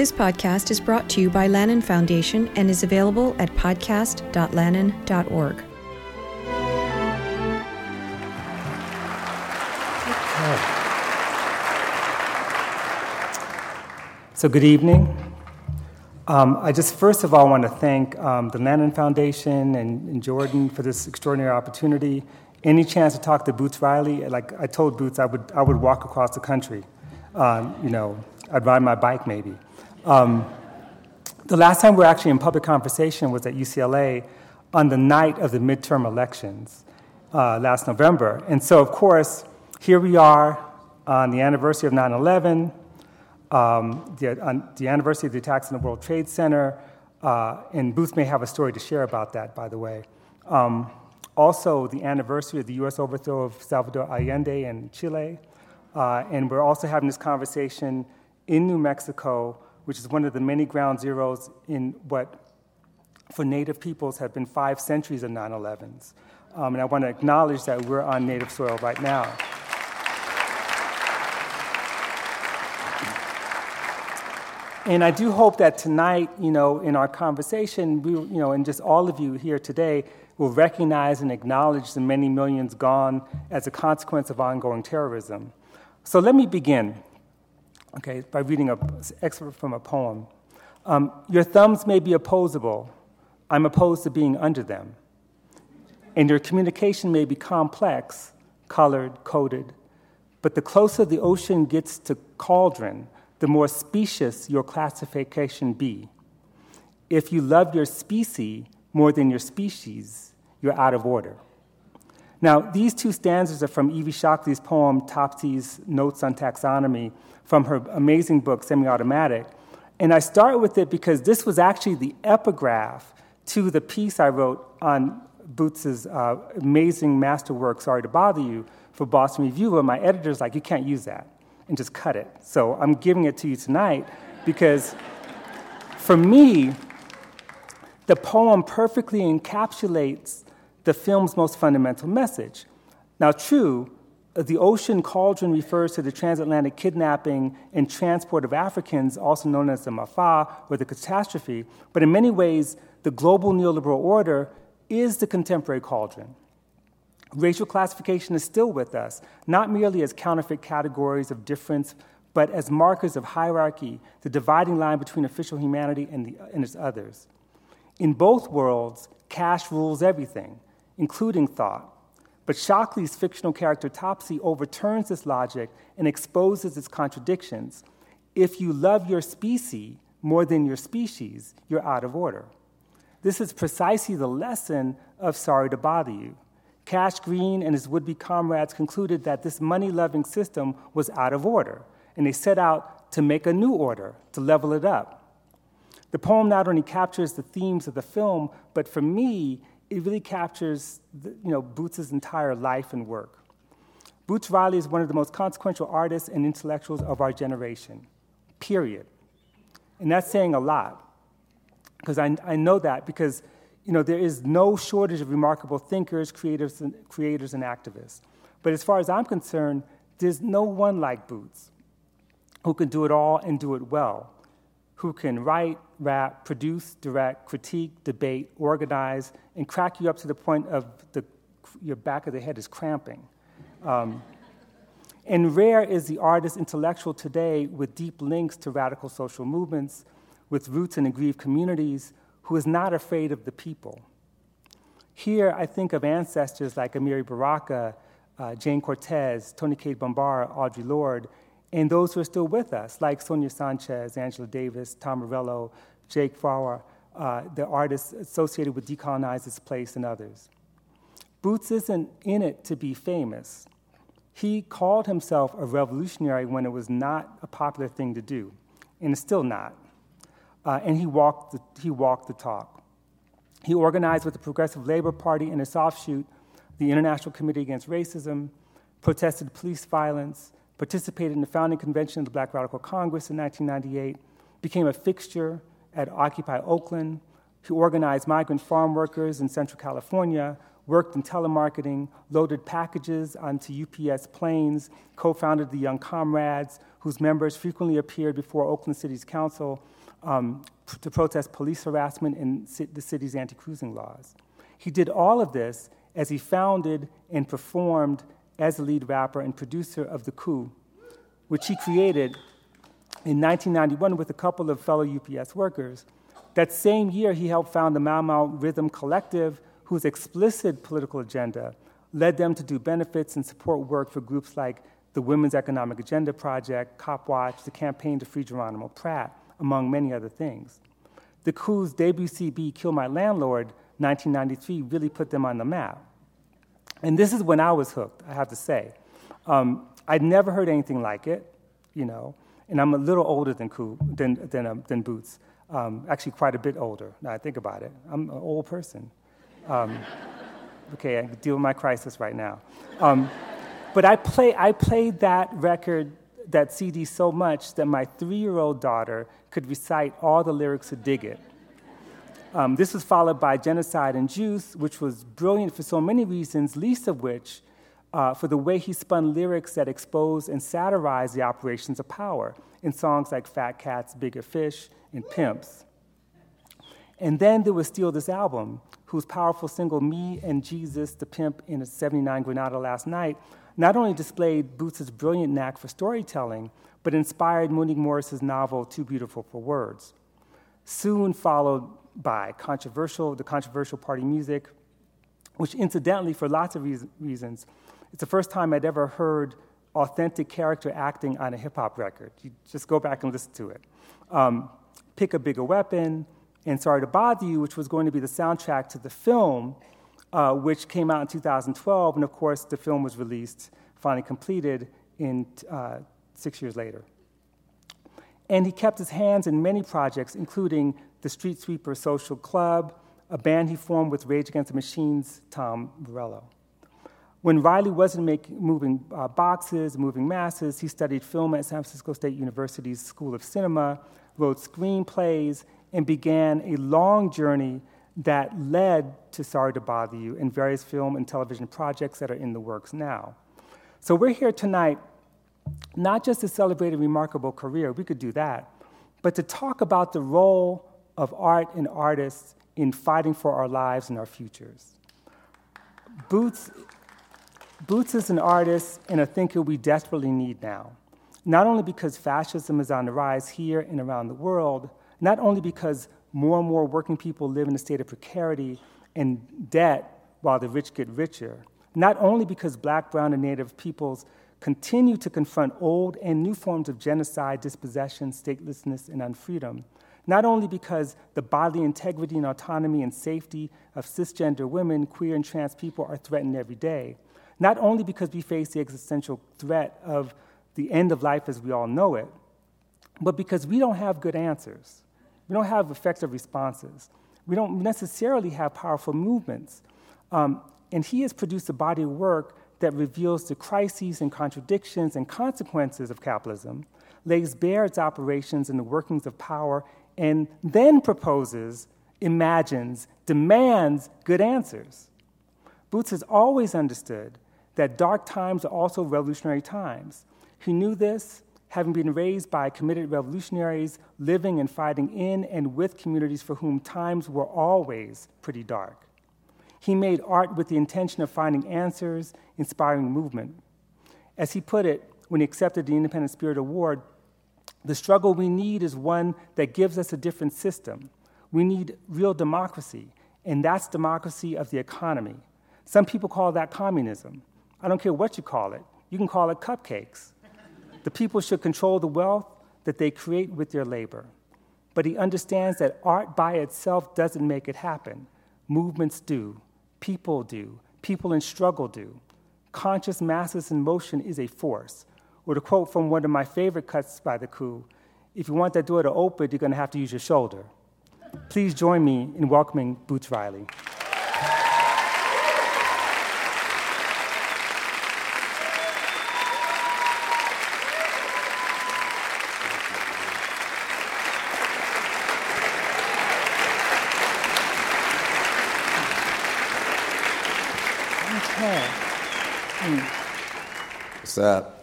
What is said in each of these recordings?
This podcast is brought to you by Lannan Foundation and is available at podcast.lannan.org. So, good evening. Um, I just first of all want to thank um, the Lannan Foundation and, and, Jordan for this extraordinary opportunity. Any chance to talk to Boots Riley? Like I told Boots, I would, I would walk across the country. Um, you know, I'd ride my bike maybe. Um, the last time we were actually in public conversation was at UCLA on the night of the midterm elections uh, last November. And so, of course, here we are on the anniversary of 9 11 um, the, the anniversary of the attacks on the World Trade Center, uh, and Boots may have a story to share about that, by the way. Um, also, the anniversary of the U.S. overthrow of Salvador Allende in Chile, uh, and we're also having this conversation in New Mexico, which is one of the many ground zeros in what, for Native peoples, have been five centuries of 9 11s. Um, and I want to acknowledge that we're on Native soil right now. And I do hope that tonight, you know, in our conversation, we, you know, and just all of you here today will recognize and acknowledge the many millions gone as a consequence of ongoing terrorism. So let me begin, okay, by reading an excerpt from a poem. Um, your thumbs may be opposable. I'm opposed to being under them. And your communication may be complex, colored, coded. But the closer the ocean gets to cauldron, the more specious your classification be. If you love your species more than your species, you're out of order. Now, these two stanzas are from Evie Shockley's poem, Topsy's Notes on Taxonomy, from her amazing book, Semi Automatic. And I start with it because this was actually the epigraph to the piece I wrote on Boots's uh, amazing masterwork, Sorry to Bother You, for Boston Review, but my editor's like, you can't use that and just cut it. So I'm giving it to you tonight because for me, the poem perfectly encapsulates the film's most fundamental message. Now, true, the ocean cauldron refers to the transatlantic kidnapping and transport of Africans, also known as the Maafa or the catastrophe, but in many ways, the global neoliberal order is the contemporary cauldron. Racial classification is still with us, not merely as counterfeit categories of difference, but as markers of hierarchy, the dividing line between official humanity and, the, and its others. In both worlds, cash rules everything, including thought. But Shockley's fictional character Topsy overturns this logic and exposes its contradictions. If you love your species more than your species, you're out of order. This is precisely the lesson of Sorry to Bother You. Cash Green and his would be comrades concluded that this money loving system was out of order, and they set out to make a new order, to level it up. The poem not only captures the themes of the film, but for me, it really captures the, you know, Boots' entire life and work. Boots Riley is one of the most consequential artists and intellectuals of our generation, period. And that's saying a lot, because I, I know that because you know, there is no shortage of remarkable thinkers, creators, and, creators, and activists. But as far as I'm concerned, there's no one like Boots who can do it all and do it well, who can write, rap, produce, direct, critique, debate, organize, and crack you up to the point of the, your back of the head is cramping. Um, and rare is the artist intellectual today with deep links to radical social movements, with roots in aggrieved communities, who is not afraid of the people. Here, I think of ancestors like Amiri Baraka, uh, Jayne Cortez, Toni Cade Bambara, Audre Lorde, and those who are still with us, like Sonia Sanchez, Angela Davis, Tom Morello, Jake Fauer, uh, the artists associated with Decolonize This Place, and others. Boots isn't in it to be famous. He called himself a revolutionary when it was not a popular thing to do, and it's still not uh, and he walked, the, he walked the talk. He organized with the Progressive Labor Party and its offshoot, the International Committee Against Racism, protested police violence, participated in the founding convention of the Black Radical Congress in 1998, became a fixture at Occupy Oakland. He organized migrant farm workers in Central California, worked in telemarketing, loaded packages onto UPS planes, co founded the Young Comrades, whose members frequently appeared before Oakland City's council um, to protest police harassment and the city's anti cruising laws. He did all of this as he founded and performed as the lead rapper and producer of The Coup, which he created in 1991 with a couple of fellow UPS workers. That same year, he helped found the Mau Mau Rhythm Collective, whose explicit political agenda led them to do benefits and support work for groups like the Women's Economic Agenda Project, Copwatch, the Campaign to Free Geronimo Pratt, among many other things. The Coup's WCB Kill My Landlord 1993 really put them on the map. And this is when I was hooked, I have to say. Um, I'd never heard anything like it, you know, and I'm a little older than, Coup, than, than, um, than Boots. Um, actually, quite a bit older, now I think about it. I'm an old person. Um, okay, I deal with my crisis right now. Um, but I, play, I played that record, that CD, so much that my three year old daughter could recite all the lyrics to Dig It. Um, this was followed by Genocide and Juice, which was brilliant for so many reasons, least of which uh, for the way he spun lyrics that exposed and satirized the operations of power in songs like Fat Cats, Bigger Fish, and Pimps. And then there was Steal This Album, whose powerful single, Me and Jesus, the Pimp in a 79 Granada Last Night, not only displayed Boots' brilliant knack for storytelling, but inspired Monique Morris's novel, Too Beautiful for Words. Soon followed by controversial, the controversial party music, which incidentally, for lots of reasons, it's the first time I'd ever heard authentic character acting on a hip hop record. You just go back and listen to it. Um, Pick a Bigger Weapon, and Sorry to Bother You, which was going to be the soundtrack to the film, uh, which came out in 2012, and of course, the film was released, finally completed, in uh, six years later. And he kept his hands in many projects, including the Street Sweeper Social Club, a band he formed with Rage Against the Machine's Tom Morello. When Riley wasn't making, moving uh, boxes, moving masses, he studied film at San Francisco State University's School of Cinema, wrote screenplays, and began a long journey that led to Sorry to Bother You and various film and television projects that are in the works now. So we're here tonight not just to celebrate a remarkable career, we could do that, but to talk about the role of art and artists in fighting for our lives and our futures. Boots, Boots is an artist and a thinker we desperately need now, not only because fascism is on the rise here and around the world, not only because more and more working people live in a state of precarity and debt while the rich get richer, not only because black, brown, and native peoples continue to confront old and new forms of genocide, dispossession, statelessness, and unfreedom, not only because the bodily integrity and autonomy and safety of cisgender women, queer, and trans people are threatened every day, not only because we face the existential threat of the end of life as we all know it, but because we don't have good answers. We don't have effective responses. We don't necessarily have powerful movements. Um, and he has produced a body of work that reveals the crises and contradictions and consequences of capitalism, lays bare its operations and the workings of power, and then proposes, imagines, demands good answers. Boots has always understood that dark times are also revolutionary times. He knew this, having been raised by committed revolutionaries living and fighting in and with communities for whom times were always pretty dark. He made art with the intention of finding answers, inspiring movement. As he put it when he accepted the Independent Spirit Award, the struggle we need is one that gives us a different system. We need real democracy, and that's democracy of the economy. Some people call that communism. I don't care what you call it. You can call it cupcakes. the people should control the wealth that they create with their labor. But he understands that art by itself doesn't make it happen. Movements do, people do, people in struggle do. Conscious masses in motion is a force. Or to quote from one of my favorite cuts by the coup, if you want that door to open, you're going to have to use your shoulder. Please join me in welcoming Boots Riley. What's up?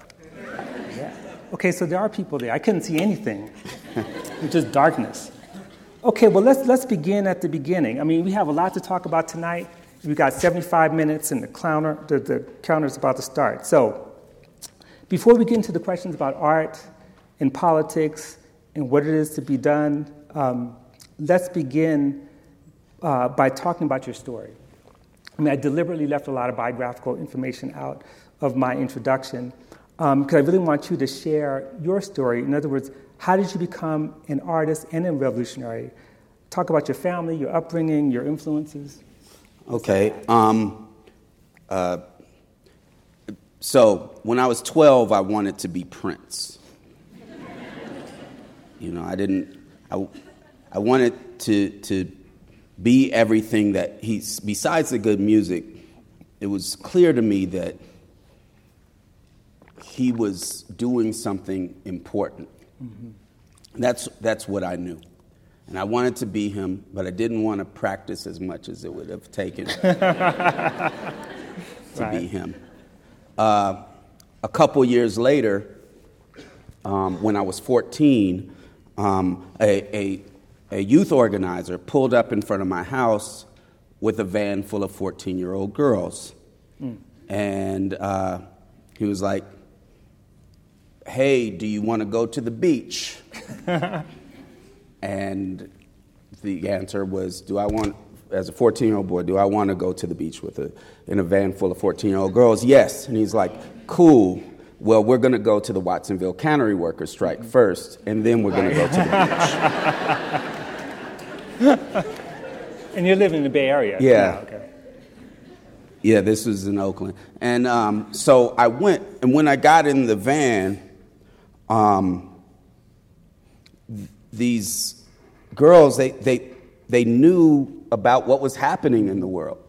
Okay, so there are people there. I couldn't see anything. it's just darkness. Okay, well let's let's begin at the beginning. I mean, we have a lot to talk about tonight. We've got 75 minutes, and the counter the, the counter is about to start. So, before we get into the questions about art and politics and what it is to be done, um, let's begin uh, by talking about your story. I mean, I deliberately left a lot of biographical information out of my introduction because um, I really want you to share your story. In other words, how did you become an artist and a revolutionary? Talk about your family, your upbringing, your influences. Okay. Um, uh, so when I was 12, I wanted to be Prince. you know, I didn't. I, I wanted to to be everything that he's. Besides the good music, it was clear to me that he was doing something important. Mm-hmm. That's that's what I knew. And I wanted to be him, but I didn't want to practice as much as it would have taken to right. be him. Uh, a couple years later, um, when I was 14, um, a, a, a, youth organizer pulled up in front of my house with a van full of 14 year old girls. Mm. And uh, he was like, Hey, do you want to go to the beach? And the answer was, do I want, as a 14 year old boy, do I want to go to the beach with a, in a van full of 14 year old girls? Yes. And he's like, cool. Well, we're going to go to the Watsonville Cannery Workers strike first, and then we're going to go to the beach. and you live in the Bay Area? Yeah. okay. Yeah, this was in Oakland. And um, so I went, and when I got in the van, um, these girls, they, they, they knew about what was happening in the world,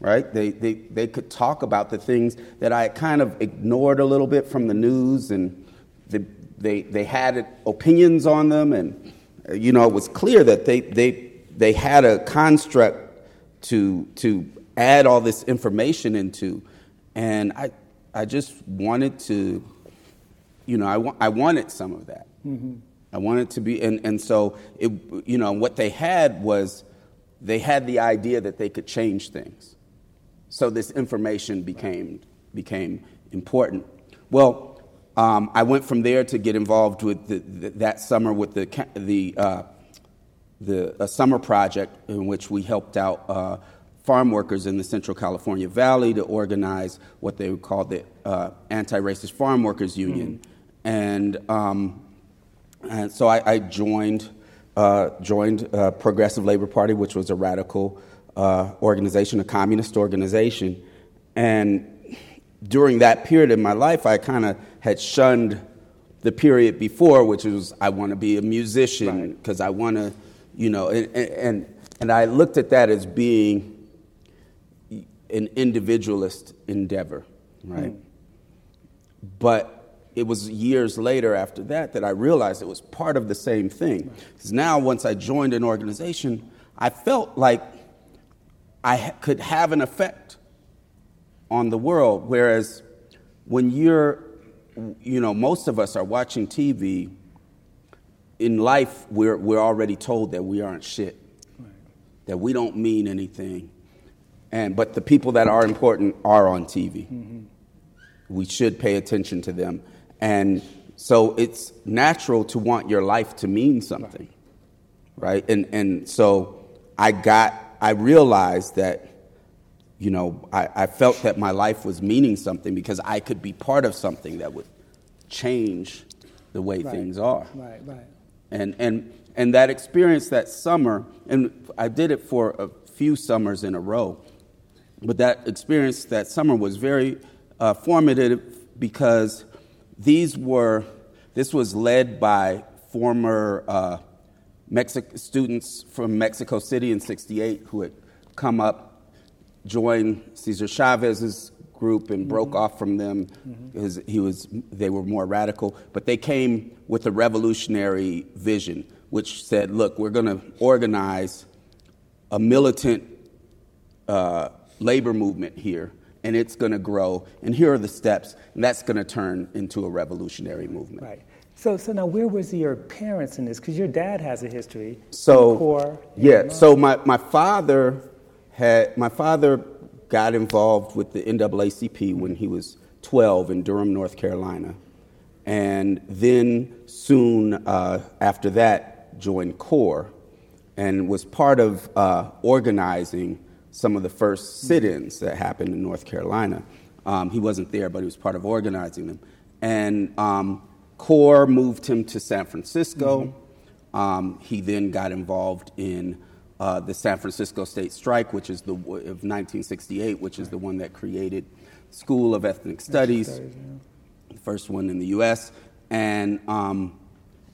right? They, they, they could talk about the things that I kind of ignored a little bit from the news, and the, they, they had opinions on them, and you know, it was clear that they, they, they had a construct to, to add all this information into. And I, I just wanted to, you know, I, wa- I wanted some of that. Mm-hmm. I wanted to be, and, and so, it, you know, what they had was they had the idea that they could change things. So this information became, became important. Well, um, I went from there to get involved with the, the, that summer with the, the, uh, the a summer project in which we helped out uh, farm workers in the Central California Valley to organize what they would call the uh, Anti Racist Farm Workers Union. Mm-hmm. And um, and so I, I joined, uh, joined uh, Progressive Labor Party, which was a radical uh, organization, a communist organization. And during that period in my life, I kind of had shunned the period before, which was I want to be a musician because right. I want to, you know, and, and, and I looked at that as being an individualist endeavor, right? Mm. But it was years later after that that I realized it was part of the same thing. Because now, once I joined an organization, I felt like I ha- could have an effect on the world. Whereas when you're, you know, most of us are watching TV, in life, we're, we're already told that we aren't shit, right. that we don't mean anything. And, but the people that are important are on TV. Mm-hmm. We should pay attention to them. And so it's natural to want your life to mean something, right? And, and so I got, I realized that, you know, I, I felt that my life was meaning something because I could be part of something that would change the way right. things are. Right, right. And, and, and that experience that summer, and I did it for a few summers in a row, but that experience that summer was very uh, formative because these were, this was led by former uh, Mexic- students from Mexico City in 68 who had come up, joined Cesar Chavez's group and mm-hmm. broke off from them because mm-hmm. he was, they were more radical. But they came with a revolutionary vision, which said, look, we're going to organize a militant uh, labor movement here and it's going to grow, and here are the steps, and that's going to turn into a revolutionary movement. Right. So, so now where was your parents in this? Because your dad has a history. So, Core, yeah. So my, my father had my father got involved with the NAACP when he was 12 in Durham, North Carolina, and then soon uh, after that joined CORE and was part of uh, organizing some of the first sit-ins that happened in North Carolina. Um, he wasn't there, but he was part of organizing them. And um, CORE moved him to San Francisco. Mm-hmm. Um, he then got involved in uh, the San Francisco State Strike, which is the of 1968, which is the one that created School of Ethnic Studies, Studies yeah. the first one in the U.S., and um,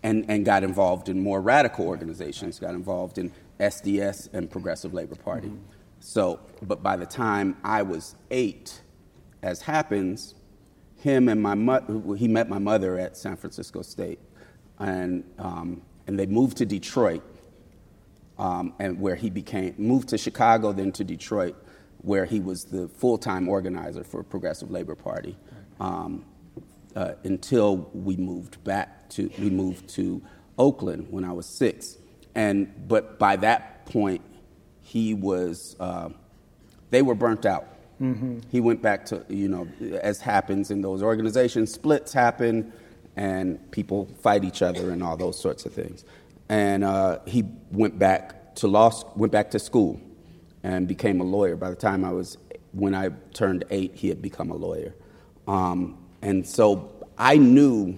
and and got involved in more radical organizations. Got involved in SDS and Progressive Labor Party. Mm-hmm. So, but by the time I was eight, as happens, him and my mother, he met my mother at San Francisco State, and um, and they moved to Detroit um, and where he became moved to Chicago, then to Detroit, where he was the full-time organizer for Progressive Labor Party um, uh, until we moved back to we moved to Oakland when I was six, and but by that point he was uh, they were burnt out. Mm-hmm. He went back to you know as happens in those organizations, splits happen, and people fight each other and all those sorts of things and uh, he went back to law, went back to school, and became a lawyer. By the time I was, when I turned eight, he had become a lawyer, um, and so I knew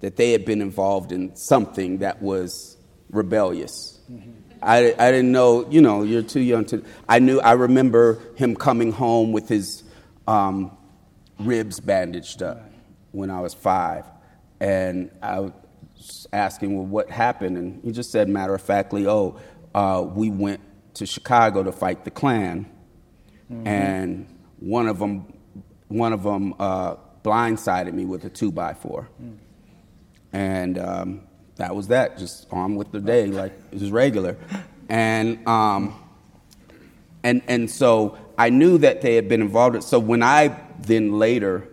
that they had been involved in something that was rebellious. Mm-hmm. I, I didn't know, you know, you're too young to. I knew. I remember him coming home with his um, ribs bandaged up when I was five, and I was asking, well, what happened? And he just said, matter of factly, oh, uh, we went to Chicago to fight the Klan, mm-hmm. and one of them, one of them uh, blindsided me with a two by four, mm. and um, that was that. Just on with the day, like it was regular, and um, and and so I knew that they had been involved. So when I then later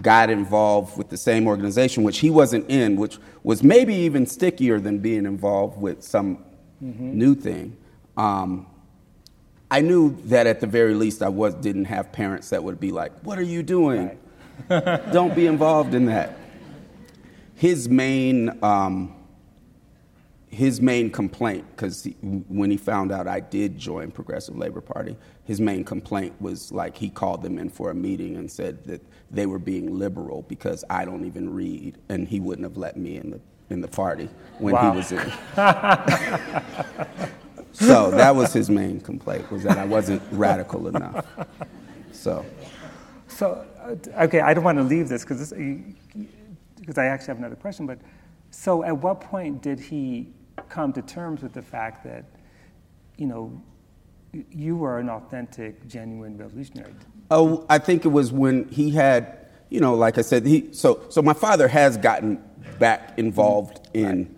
got involved with the same organization, which he wasn't in, which was maybe even stickier than being involved with some mm-hmm. new thing. Um, I knew that at the very least I was didn't have parents that would be like, "What are you doing? Right. Don't be involved in that." His main um, his main complaint, because when he found out I did join Progressive Labor Party, his main complaint was like he called them in for a meeting and said that they were being liberal because I don't even read, and he wouldn't have let me in the in the party when wow. he was in. so that was his main complaint was that I wasn't radical enough. So. So uh, okay, I don't want to leave this because because I actually have another question, but. So, at what point did he come to terms with the fact that, you know, you were an authentic, genuine revolutionary? Oh, I think it was when he had, you know, like I said, he so so my father has gotten back involved mm-hmm. in,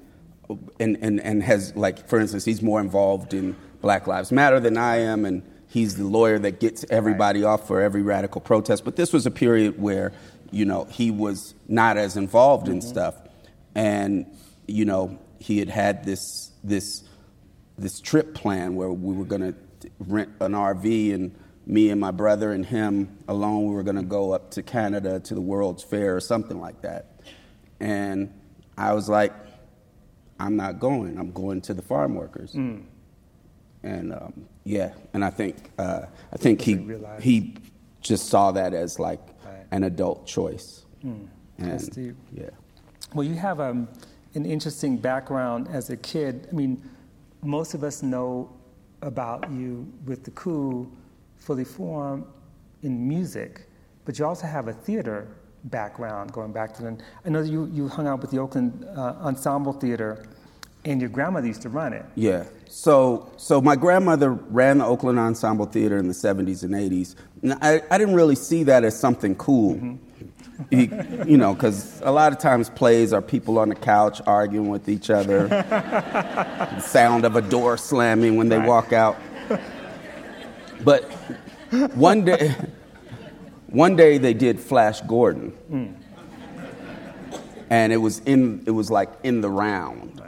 right. and, and and has like for instance, he's more involved in Black Lives Matter than I am, and he's the lawyer that gets everybody right. off for every radical protest. But this was a period where, you know, he was not as involved mm-hmm. in stuff, and you know, he had had this this this trip plan where we were going to rent an RV and me and my brother and him alone we were going to go up to Canada to the World's Fair or something like that. And I was like I'm not going. I'm going to the farm workers. Mm. And um, yeah, and I think uh, I think he he just saw that as like. An adult choice. Mm. And, yeah. Well, you have um, an interesting background as a kid. I mean, most of us know about you with the coup fully formed in music, but you also have a theater background going back to then. I know you, you hung out with the Oakland uh, Ensemble Theater, and your grandmother used to run it. Yeah. So, so my grandmother ran the Oakland Ensemble Theater in the 70s and 80s. And I, I didn't really see that as something cool. Mm-hmm you, you know, because a lot of times plays are people on the couch arguing with each other, the sound of a door slamming when they right. walk out. But one day, one day they did Flash Gordon, mm. and it was in it was like in the round.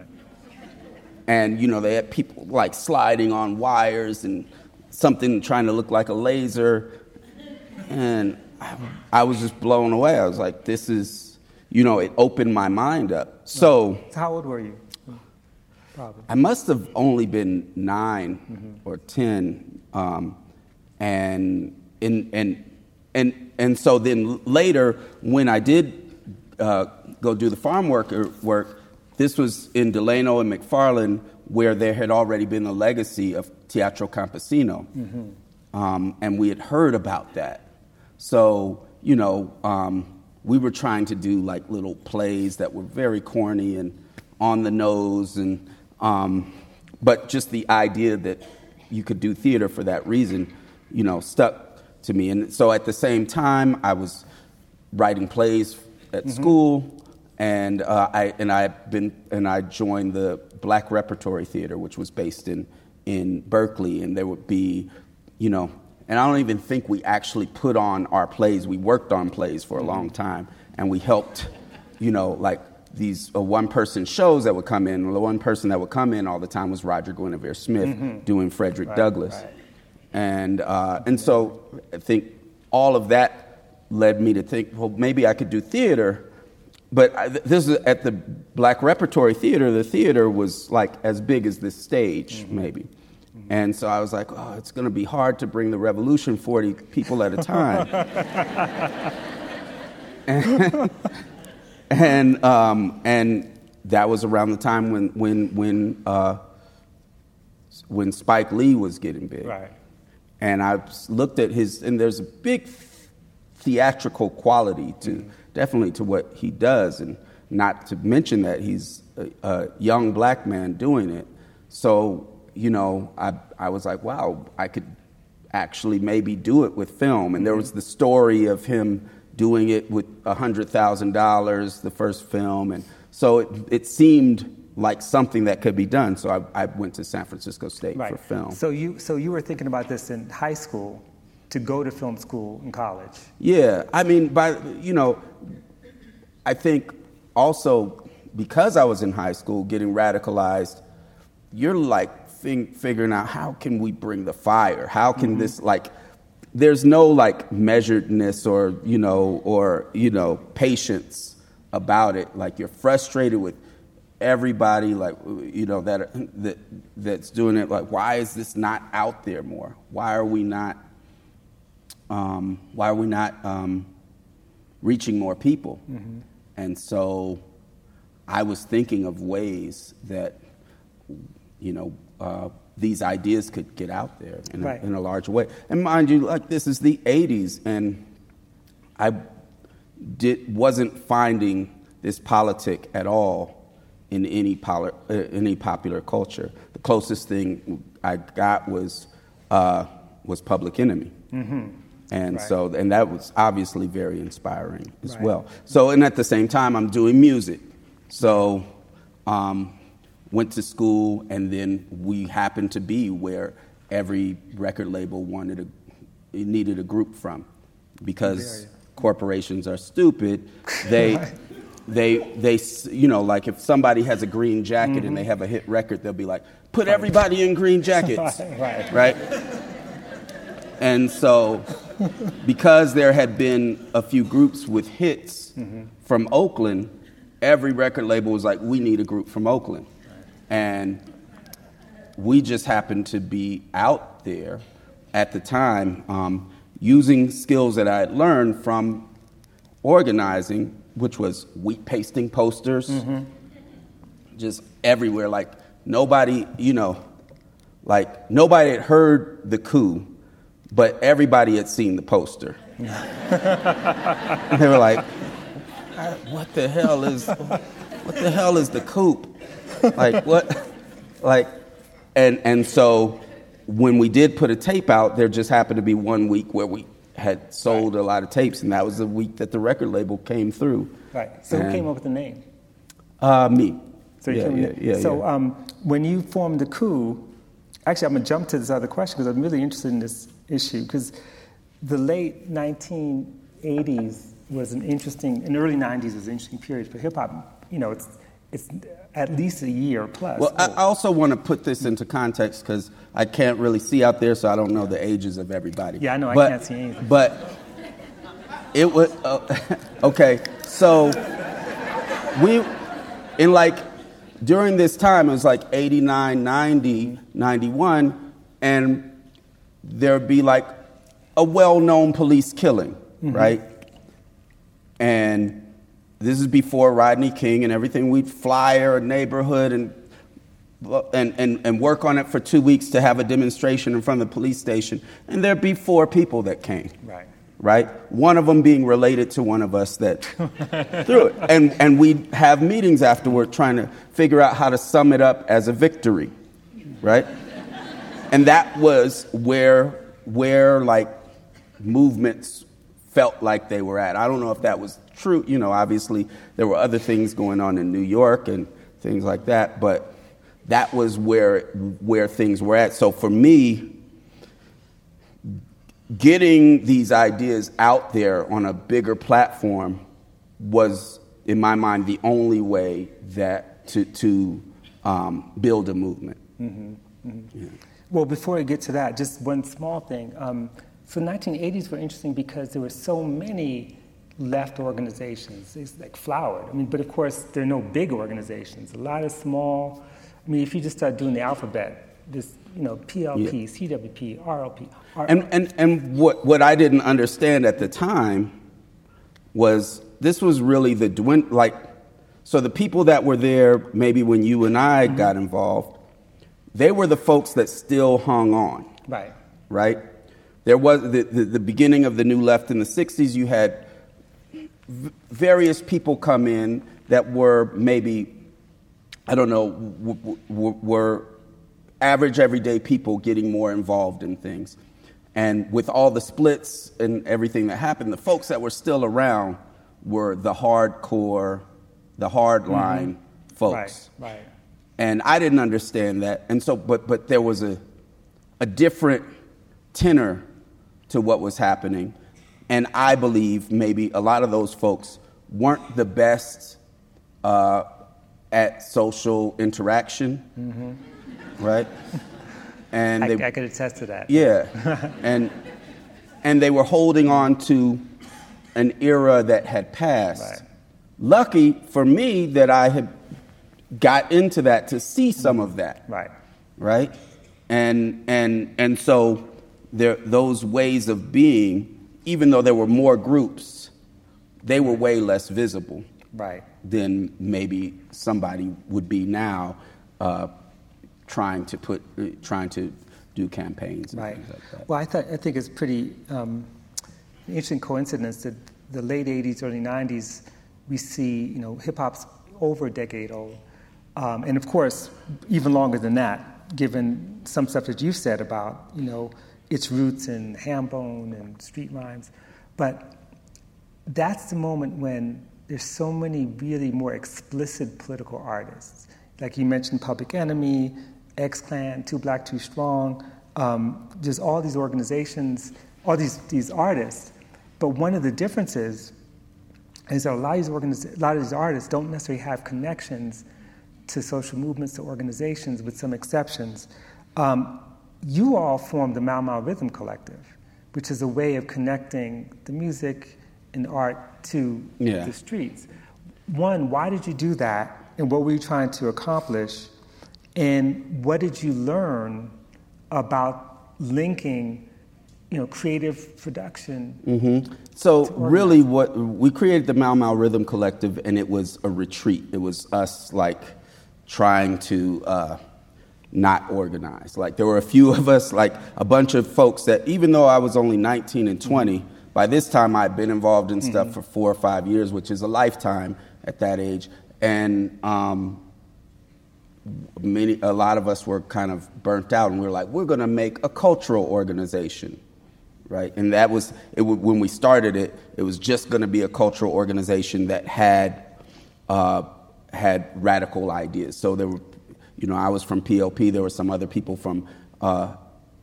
And you know they had people like sliding on wires and something trying to look like a laser, and I, I was just blown away. I was like, this is, you know, it opened my mind up. So, so how old were you? Probably. I must have only been 9 mm-hmm. or ten, um, and and and and and so then later when I did uh, go do the farm worker work, this was in Delano and McFarland, where there had already been a legacy of Teatro Campesino, mm-hmm. um, and we had heard about that. So you know, um, we were trying to do like little plays that were very corny and on the nose and um, but just the idea that you could do theater for that reason, you know, stuck to me. And so at the same time, I was writing plays at mm-hmm. school, and uh, I and I been and I joined the Black Repertory Theater, which was based in in Berkeley, and there would be, you know, and I don't even think we actually put on our plays. We worked on plays for a long mm-hmm. time, and we helped, you know, like these uh, one person shows that would come in. The one person that would come in all the time was Roger Guenveur Smith mm-hmm. doing Frederick right, Douglass. Right. And, uh, and so I think all of that led me to think, well, maybe I could do theater. But I, this is at the Black Repertory Theater. The theater was like as big as this stage, mm-hmm. maybe. Mm-hmm. And so I was like, oh, it's going to be hard to bring the revolution 40 people at a time. and, and um, and that was around the time when when when uh, when Spike Lee was getting big. Right. And I looked at his, and there's a big theatrical quality to mm-hmm. Definitely to what he does, and not to mention that he's a, a young black man doing it. So you know, I I was like, wow, I could actually maybe do it with film. And there was the story of him doing it with $100,000, the first film. And so it, it seemed like something that could be done. So I, I went to San Francisco State right. for film. So you, so you were thinking about this in high school to go to film school in college? Yeah. I mean, by, you know, I think also because I was in high school getting radicalized, you're like figuring out how can we bring the fire? How can mm-hmm. this, like, there's no like measuredness or you know or you know patience about it like you're frustrated with everybody like you know that that that's doing it like why is this not out there more why are we not um, why are we not um, reaching more people mm-hmm. and so i was thinking of ways that you know uh, these ideas could get out there in, right. a, in a large way. And mind you, like this is the 80s, and I did, wasn't finding this politic at all in any, poli- uh, any popular culture. The closest thing I got was, uh, was Public Enemy. Mm-hmm. And right. so, and that was obviously very inspiring as right. well. So, and at the same time, I'm doing music. So, um, went to school, and then we happened to be where every record label wanted a needed a group from, because corporations are stupid. They. They, they, you know, like if somebody has a green jacket mm-hmm. and they have a hit record, they'll be like, put everybody in green jackets, right. right? And so, because there had been a few groups with hits mm-hmm. from Oakland, every record label was like, we need a group from Oakland. And we just happened to be out there at the time um, using skills that I had learned from organizing, which was wheat pasting posters, mm-hmm. just everywhere. Like nobody, you know, like nobody had heard the coup, but everybody had seen the poster. they were like, "What the hell is? What the hell is the coup?" like what? Like, and and so when we did put a tape out, there just happened to be one week where we had sold right. a lot of tapes, and that was the week that the record label came through. Right. So and, who came up with the name? Uh, me. So yeah, yeah, yeah, So yeah. Um, when you formed the coup, actually, I'm gonna jump to this other question because I'm really interested in this issue because the late 1980s was an interesting, in the early 90s was an interesting period for hip hop. You know, it's, it's at least a year plus. Well, I, I also want to put this into context because I can't really see out there, so I don't know the ages of everybody. Yeah, I know, but, I can't see anything. But it was, uh, okay, so we, in like, during this time, it was like 89, 90, 91, and there'd be like a well known police killing, mm-hmm. right? And this is before Rodney King and everything. We'd flyer a neighborhood and, and, and, and work on it for two weeks to have a demonstration in front of the police station. And there'd be four people that came. Right. Right? One of them being related to one of us that threw it. And, and we'd have meetings afterward trying to figure out how to sum it up as a victory. Right? And that was where, where like movements felt like they were at. I don't know if that was true. You know, obviously there were other things going on in New York and things like that, but that was where where things were at. So for me, getting these ideas out there on a bigger platform was, in my mind, the only way that to to um, build a movement. Mm-hmm. Mm-hmm. Yeah. Well, before I get to that, just one small thing. Um, so 1980s were interesting because there were so many left organizations. It's like flowered. I mean, but of course, there are no big organizations. A lot of small. I mean, if you just start doing the alphabet, this you know PLP, yeah. CWP, RLP. And and and what what I didn't understand at the time was this was really the dwind like so the people that were there maybe when you and I mm-hmm. got involved, they were the folks that still hung on. Right. Right there was the, the, the beginning of the new left in the 60s, you had v- various people come in that were maybe, I don't know, w- w- were average everyday people getting more involved in things. And with all the splits and everything that happened, the folks that were still around were the hardcore, the hardline mm-hmm. folks. Right, right. And I didn't understand that. And so, but, but there was a, a different tenor to what was happening. And I believe maybe a lot of those folks weren't the best uh, at social interaction, mm-hmm. right? And I, they, I could attest to that. Yeah, and and they were holding on to an era that had passed. Right. Lucky for me that I had got into that to see some of that. Right. Right. And and and so there, those ways of being, even though there were more groups, they were way less visible right. than maybe somebody would be now uh, trying to put, uh, trying to do campaigns. right. Like well, I, th- I think it's pretty um, interesting coincidence that the late 80s, early 90s, we see, you know, hip hop's over a decade old. Um, and of course, even longer than that, given some stuff that you've said about, you know, its roots in Hambone and street rhymes. But that's the moment when there's so many really more explicit political artists. Like you mentioned Public Enemy, X Clan, Too Black, Too Strong. Um, there's all these organizations, all these, these artists. But one of the differences is that a lot, of these organiz- a lot of these artists don't necessarily have connections to social movements, to organizations, with some exceptions. Um, you all formed the Mau Mau Rhythm Collective, which is a way of connecting the music and art to yeah. the streets. One, why did you do that, and what were you trying to accomplish? And what did you learn about linking, you know, creative production? Mm-hmm. So really, what we created the Mau Mau Rhythm Collective, and it was a retreat. It was us like trying to. Uh, not organize. Like there were a few of us, like a bunch of folks that even though I was only 19 and 20, mm-hmm. by this time I'd been involved in stuff mm-hmm. for four or five years, which is a lifetime at that age. And um, many, a lot of us were kind of burnt out, and we were like, we're going to make a cultural organization, right? And that was when we started it. It was just going to be a cultural organization that had uh, had radical ideas. So there were you know, I was from PLP. There were some other people from uh,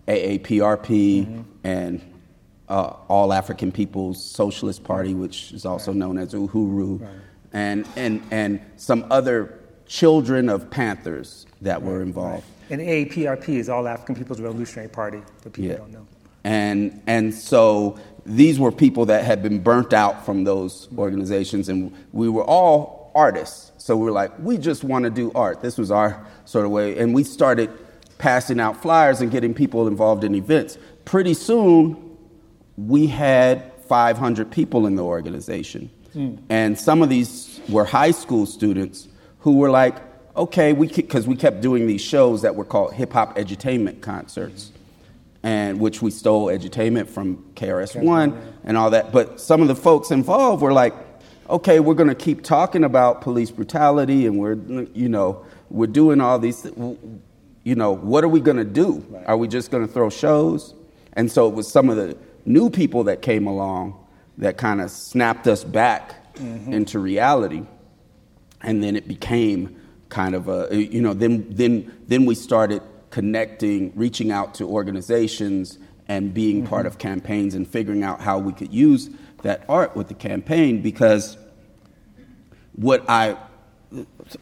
AAPRP mm-hmm. and uh, All African People's Socialist Party, which is also Right. known as Uhuru, Right. and, and, and some other children of Panthers that were involved. And AAPRP is All African People's Revolutionary Party, for people who don't know. And, and so these were people that had been burnt out from those organizations, and we were all artists. So we were like, we just want to do art. This was our sort of way. And we started passing out flyers and getting people involved in events. Pretty soon, we had 500 people in the organization. And some of these were high school students who were like, okay, we because we kept doing these shows that were called hip hop edutainment concerts, and which we stole edutainment from KRS One and all that. But some of the folks involved were like, okay, we're going to keep talking about police brutality, and we're you know we're doing all these. You know, what are we going to do? Are we just going to throw shows? And so it was some of the new people that came along that kind of snapped us back mm-hmm. into reality and then it became kind of a you know then then then we started connecting reaching out to organizations and being part mm-hmm. of campaigns and figuring out how we could use that art with the campaign because what i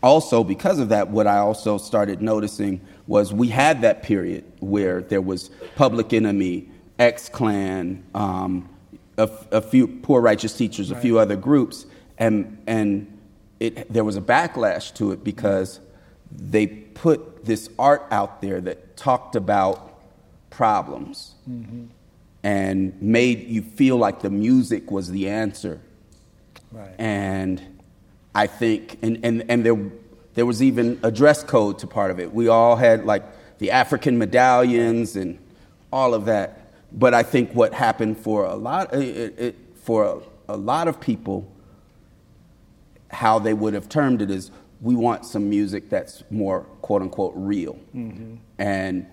also because of that what i also started noticing was we had that period where there was public enemy x-clan um, a, a few poor righteous teachers a few other groups and and it, there was a backlash to it because they put this art out there that talked about problems and made you feel like the music was the answer Right. and I think, and, and, and there, there was even a dress code to part of it. We all had like the African medallions and all of that. But I think what happened for a lot, it, it, for a, a lot of people, how they would have termed it is we want some music that's more quote unquote real. Mm-hmm. And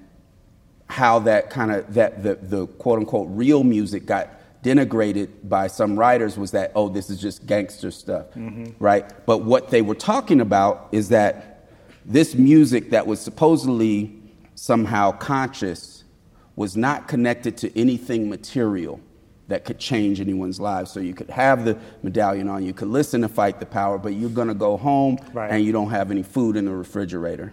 how that kind of that the, the quote unquote real music got denigrated by some writers was that oh this is just gangster stuff mm-hmm. right? But what they were talking about is that this music that was supposedly somehow conscious was not connected to anything material that could change anyone's lives. So you could have the medallion on you could listen to fight the power but you're going to go home Right. and you don't have any food in the refrigerator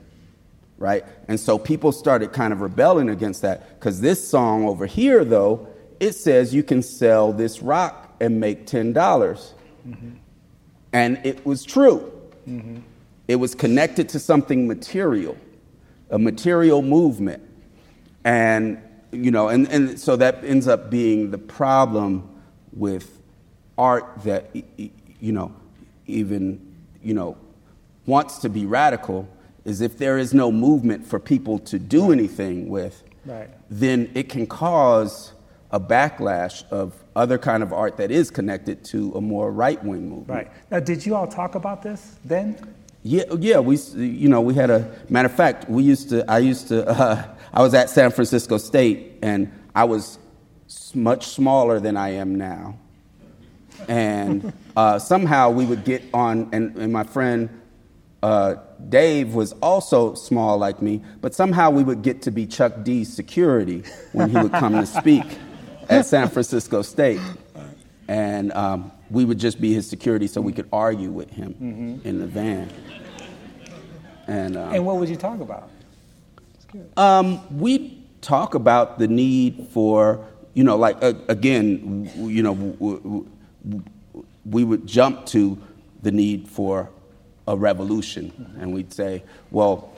right? And so people started kind of rebelling against that because this song over here, though, it says you can sell this rock and make ten dollars, mm-hmm. and it was true. Mm-hmm. It was connected to something material, a material movement, and you know, and, and so that ends up being the problem with art that you know even you know wants to be radical is if there is no movement for people to do anything with Right. then it can cause a backlash of other kind of art that is connected to a more right-wing movement Right. Now, did you all talk about this then? yeah, yeah. We, you know, we had a matter of fact. We used to. I used to. Uh, I was at San Francisco State, and I was much smaller than I am now. And uh, somehow we would get on, and, and my friend uh, Dave was also small like me, but somehow we would get to be Chuck D's security when he would come to speak at San Francisco State. And um, we would just be his security so we could argue with him in the van. And, um, And what would you talk about? um, we talk about the need for, you know, like uh, again, w- you know, w- w- w- we would jump to the need for a revolution, and we'd say, well,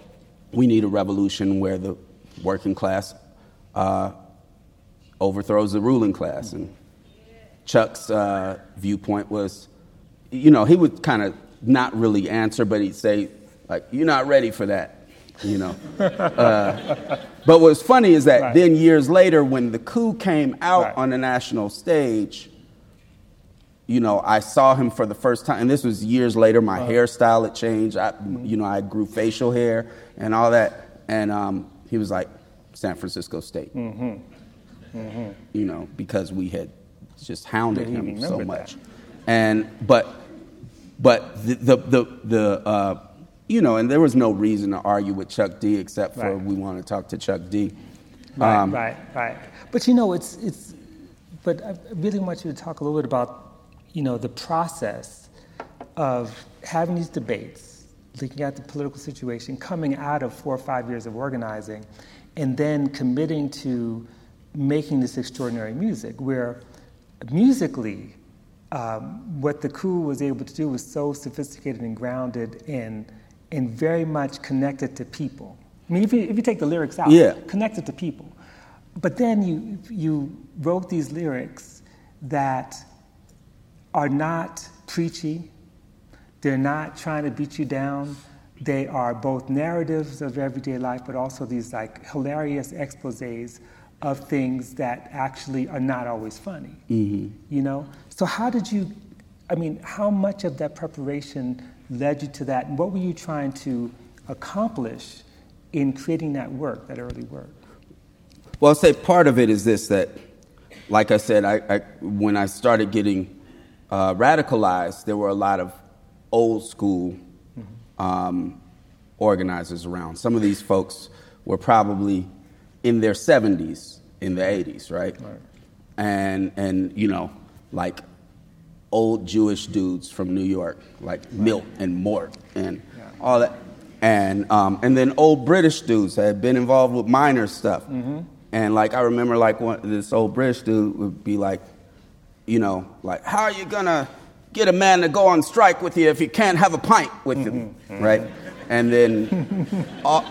we need a revolution where the working class uh, overthrows the ruling class, and Chuck's uh, viewpoint was, you know, he would kind of not really answer, but he'd say, like, you're not ready for that, you know. Uh, but what's funny is that Right. then years later, when the coup came out Right. on the national stage, you know, I saw him for the first time, and this was years later. My hairstyle had changed. I, you know, I grew facial hair and all that, and um, he was like, "San Francisco State," you know, because we had just hounded Yeah, him so much, that. and but but the the the, the uh, you know, and there was no reason to argue with Chuck D except for Right. we want to talk to Chuck D. Right, Um, right, right. But you know, it's it's but I really want you to talk a little bit about, you know, the process of having these debates, looking at the political situation, coming out of four or five years of organizing, and then committing to making this extraordinary music, where musically, um, what the coup was able to do was so sophisticated and grounded and, and very much connected to people. I mean, if you, if you take the lyrics out, yeah. connected to people. But then you, you wrote these lyrics that are not preachy, they're not trying to beat you down. They are both narratives of everyday life, but also these like hilarious exposes of things that actually are not always funny. Mm-hmm. You know? So, how did you, I mean, how much of that preparation led you to that? And what were you trying to accomplish in creating that work, that early work? Well, I'll say part of it is this that, like I said, I, I when I started getting uh, radicalized, there were a lot of old school mm-hmm. um, organizers around. Some of these folks were probably in their 70s, in the 80s, right? right? And, and, you know, like old Jewish dudes from New York, like right. Milt and Mort and yeah. all that. And, um, and then old British dudes that had been involved with minor stuff. Mm-hmm. And like I remember, like one, this old British dude would be like, you know, like, how are you gonna get a man to go on strike with you if you can't have a pint with him, mm-hmm. right? And then, all,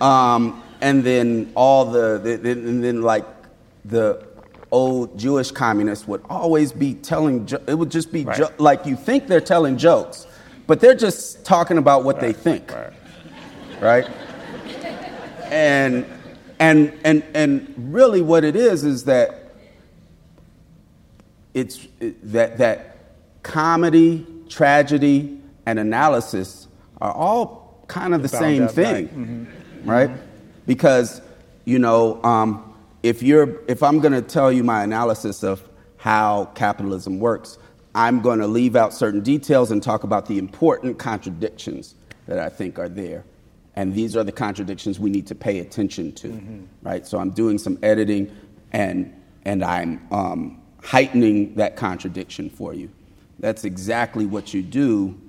um, and then all the, the, and then like the old Jewish communists would always be telling, it would just be right. jo- like you think they're telling jokes, but they're just talking about what right. they think, right? right? And and, and, and really, what it is is that it's that, that comedy, tragedy, and analysis are all kind of the same thing, right? Mm-hmm. Because, you know, um, if, you're, if I'm going to tell you my analysis of how capitalism works, I'm going to leave out certain details and talk about the important contradictions that I think are there and these are the contradictions we need to pay attention to, mm-hmm. right? So I'm doing some editing, and and I'm um, heightening that contradiction for you. That's exactly what you do,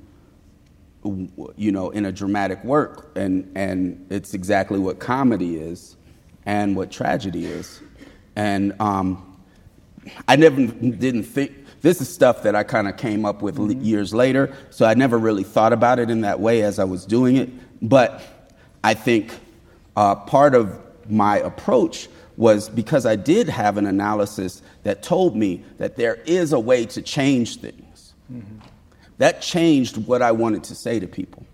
you know, in a dramatic work, and and it's exactly what comedy is, and what tragedy is, and um, I never didn't think this is stuff that I kind of came up with mm-hmm. years later, so I never really thought about it in that way as I was doing it. But I think uh, part of my approach was because I did have an analysis that told me that there is a way to change things. Mm-hmm. That changed what I wanted to say to people,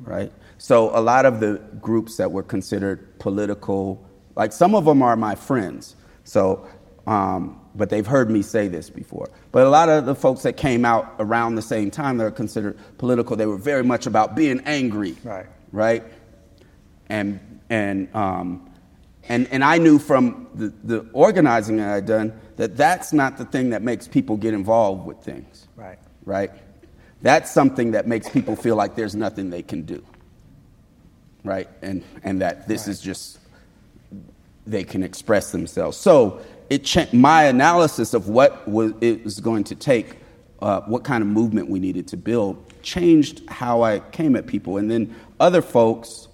right? So a lot of the groups that were considered political, like some of them are my friends, so um, but they've heard me say this before. But a lot of the folks that came out around the same time that are considered political, they were very much about being angry, right? Right and and um, and and I knew from the, the organizing that I'd done that that's not the thing that makes people get involved with things. Right. Right. That's something that makes people feel like there's nothing they can do. Right. And and that this right. is just they can express themselves. So it cha- my analysis of what was it was going to take, uh, what kind of movement we needed to build, changed how I came at people. And then other folks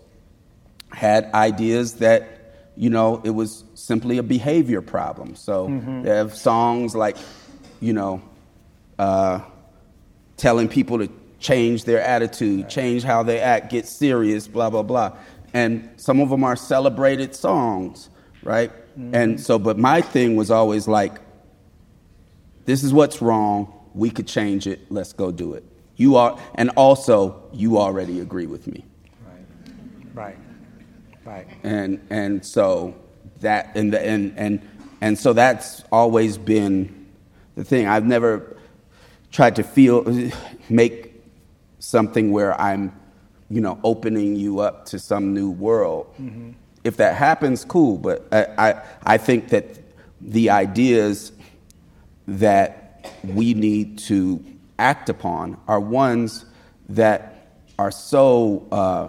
had ideas that, you know, it was simply a behavior problem. So mm-hmm. they have songs like, you know, uh, telling people to change their attitude, change how they act, get serious, blah, blah, blah. And some of them are celebrated songs, right? Mm-hmm. And so, but my thing was always like, this is what's wrong. We could change it. Let's go do it. You are, and also, you already agree with me. Right. And and so that and the, and and and so that's always been the thing. I've never tried to feel make something where I'm, you know, opening you up to some new world. Mm-hmm. If that happens, cool. But I, I I think that the ideas that we need to act upon are ones that are so uh,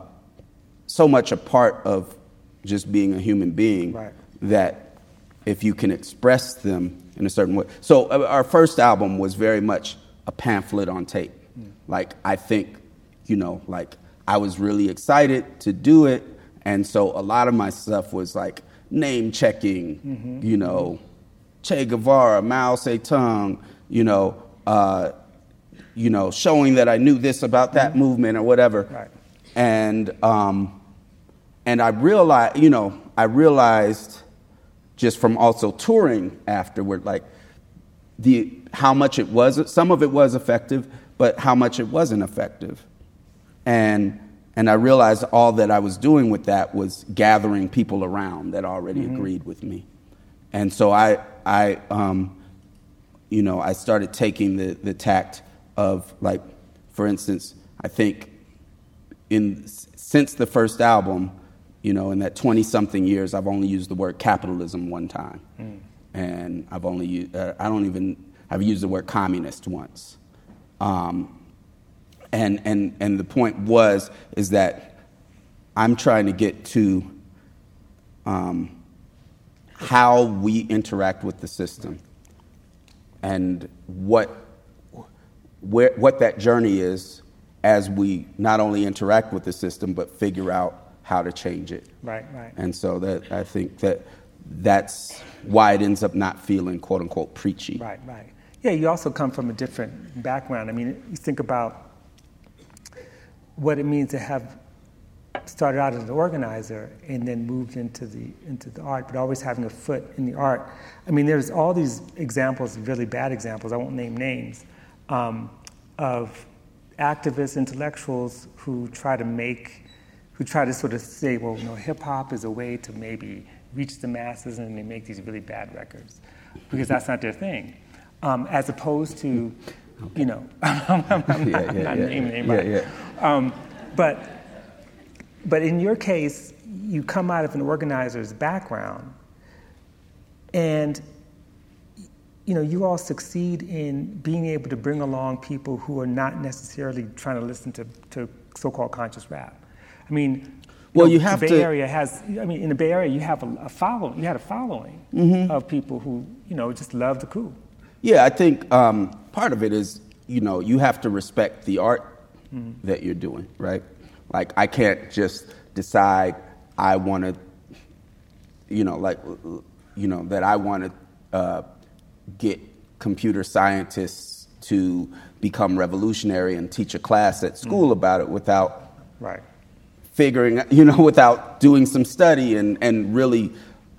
so much a part of just being a human being right. that if you can express them in a certain way. So uh, our first album was very much a pamphlet on tape. Mm. Like I think, you know, like I was really excited to do it, and so a lot of my stuff was like name checking, mm-hmm. you know, Che Guevara, Mao Zedong, you know, uh, you know, showing that I knew this about that mm-hmm. movement or whatever. Right. And um, and I realized, you know, I realized just from also touring afterward, like the how much it was. Some of it was effective, but how much it wasn't effective. And and I realized all that I was doing with that was gathering people around that already mm-hmm. agreed with me. And so I, I um, you know, I started taking the, the tact of, like, for instance, I think in, since the first album, you know, in that 20 something years, I've only used the word capitalism one time. Mm. And I've only used, uh, I don't even, I've used the word communist once. Um, and, and, and the point was, is that I'm trying to get to um, how we interact with the system and what, where, what that journey is as we not only interact with the system, but figure out how to change it. Right, right. And so that I think that that's why it ends up not feeling quote unquote preachy. Right, right. Yeah, you also come from a different background. I mean, you think about what it means to have started out as an organizer and then moved into the into the art, but always having a foot in the art. I mean, there's all these examples, really bad examples. I won't name names um, of activists, intellectuals who try to make, who try to sort of say, well, you know, hip hop is a way to maybe reach the masses, and they make these really bad records because that's not their thing, um, as opposed to You know, I'm, I'm, I'm yeah, not, yeah, not yeah, naming anybody. Yeah, yeah. Um, but, but in your case, you come out of an organizer's background, and you know, you all succeed in being able to bring along people who are not necessarily trying to listen to, to so-called conscious rap. I mean, well, you, know, you have the Bay to. Area has. I mean, in the Bay Area, you have a, a following. You had a following mm-hmm. of people who you know just love the coup. Yeah, I think um, part of it is, you know, you have to respect the art mm-hmm. that you're doing, right? Like, I can't just decide I want to, you know, like, you know, that I want to uh, get computer scientists to become revolutionary and teach a class at school mm-hmm. about it without right. Figuring, you know, without doing some study and, and really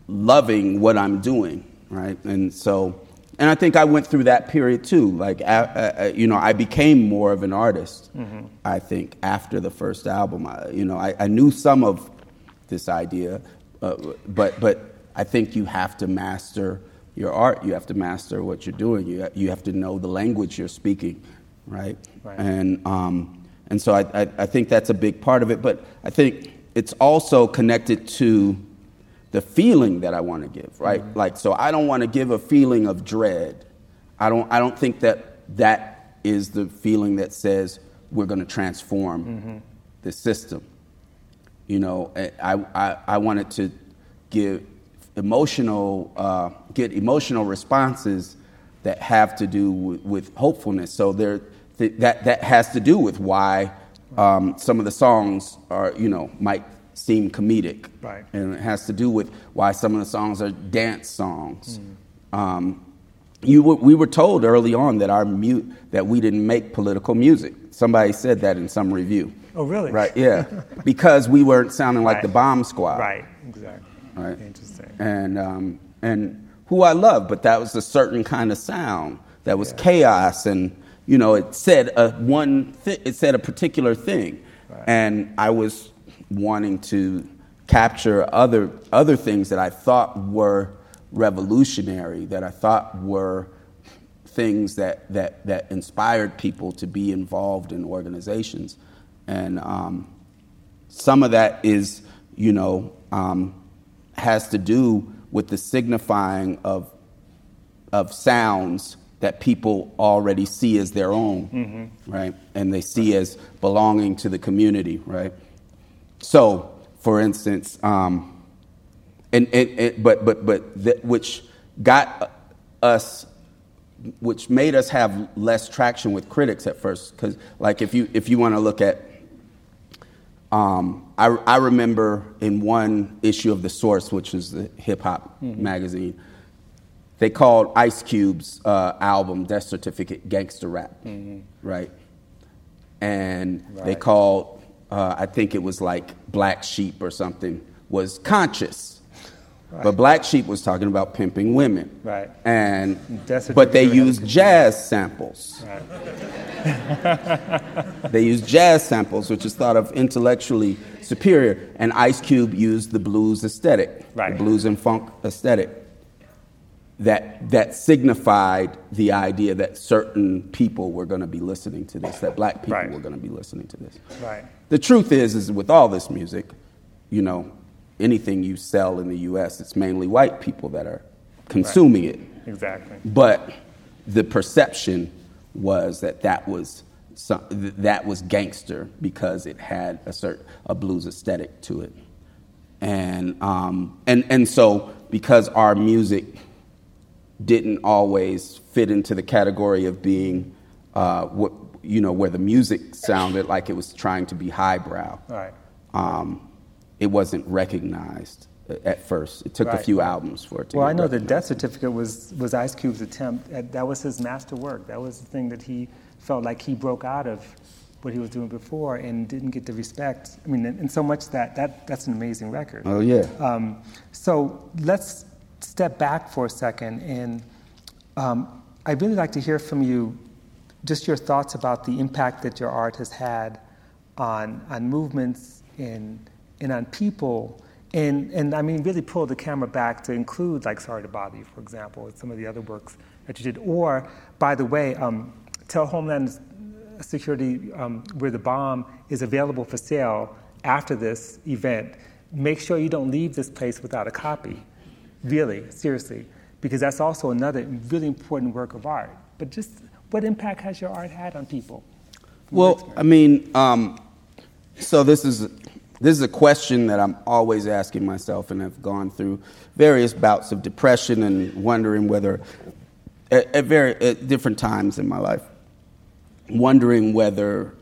loving what I'm doing, right? And so and I think I went through that period too. Like, uh, you know, I became more of an artist. Mm-hmm. I think after the first album, I, you know, I, I, knew some of this idea, uh, but but I think you have to master your art. You have to master what you're doing. You you have to know the language you're speaking, right? right. And um, and so I, I I think that's a big part of it. But I think it's also connected to the feeling that I want to give, right? Mm-hmm. Like, so I don't want to give a feeling of dread. I don't, I don't think that that is the feeling that says we're going to transform mm-hmm. the system. You know, I, I, I wanted to give emotional, uh, get emotional responses that have to do with, with hopefulness. So there, th- that, that has to do with why um, some of the songs are, you know, might seem comedic. Right. And it has to do with why some of the songs are dance songs. Mm. Um, you were, we were told early on that our mute that we didn't make political music. Somebody said that in some review. Oh, really? Right. Yeah, because we weren't sounding like right. the Bomb Squad. Right. Exactly. Right. Interesting. And um, and who I love, but that was a certain kind of sound that was yeah. chaos, and you know, it said a one. Th- it said a particular thing, right. and I was wanting to capture other, other things that I thought were revolutionary, that I thought were things that, that, that inspired people to be involved in organizations. And um, some of that is, you know, um, has to do with the signifying of, of sounds that people already see as their own, mm-hmm. right? And they see as belonging to the community, right? So, for instance, um, and, and, and but but but that, which got us which made us have less traction with critics at first because like if you if you want to look at um, I, I remember in one issue of the source which is the hip-hop mm-hmm. magazine they called ice cube's uh, album death certificate gangster rap mm-hmm. right and right. they called uh, i think it was like black sheep or something was conscious Right. But Black Sheep was talking about pimping women. Right. And but they used jazz samples. Right. they used jazz samples, which is thought of intellectually superior. And Ice Cube used the blues aesthetic, right. the blues and funk aesthetic. That, that signified the idea that certain people were going to be listening to this, that black people right. were going to be listening to this. Right. The truth is, is with all this music, you know, anything you sell in the US, it's mainly white people that are consuming right. it. Exactly. But the perception was that that was some, that was gangster because it had a certain a blues aesthetic to it, and um, and and so because our music didn't always fit into the category of being uh, what you know where the music sounded like it was trying to be highbrow. Right. Um, it wasn't recognized at first. It took right. a few albums for it to. Well, I know the death certificate was was Ice Cube's attempt. At, that was his master work. That was the thing that he felt like he broke out of what he was doing before and didn't get the respect. I mean, and, and so much that that that's an amazing record. Oh yeah. Um, so let's step back for a second, and um, I'd really like to hear from you, just your thoughts about the impact that your art has had on on movements in and on people. And, and I mean, really pull the camera back to include, like, Sorry to Bother You, for example, some of the other works that you did. Or, by the way, um, tell Homeland Security um, We Are the Bomb is available for sale after this event. Make sure you don't leave this place without a copy. Really, seriously. Because that's also another really important work of art. But just what impact has your art had on people? Well, I mean, um, so this is this is a question that I'm always asking myself, and I've gone through various bouts of depression and wondering whether, at, at very at different times in my life, wondering whether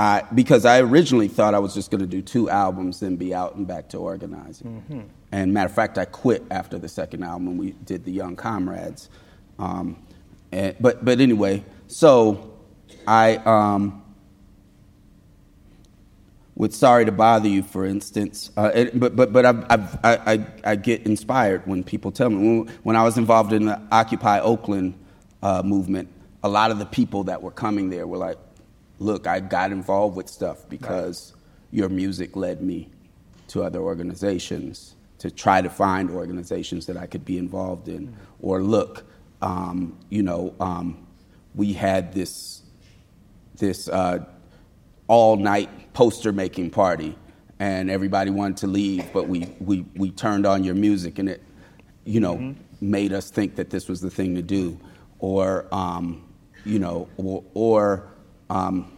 I, because I originally thought I was just going to do two albums and be out and back to organizing. Mm-hmm. And matter of fact, I quit after the second album. when We did the Young Comrades. Um, and, but but anyway, so I um, with Sorry to Bother You, for instance. Uh, it, but but, but I, I, I, I, get inspired when people tell me. When, when I was involved in the Occupy Oakland uh, movement, a lot of the people that were coming there were like, look, I got involved with stuff because right. your music led me to other organizations to try to find organizations that I could be involved in. Mm-hmm. Or look, um, you know, um, we had this, this uh, all night poster making party and everybody wanted to leave, but we, we, we turned on your music and it, you know, mm-hmm. made us think that this was the thing to do. Or, um, you know, or, or um,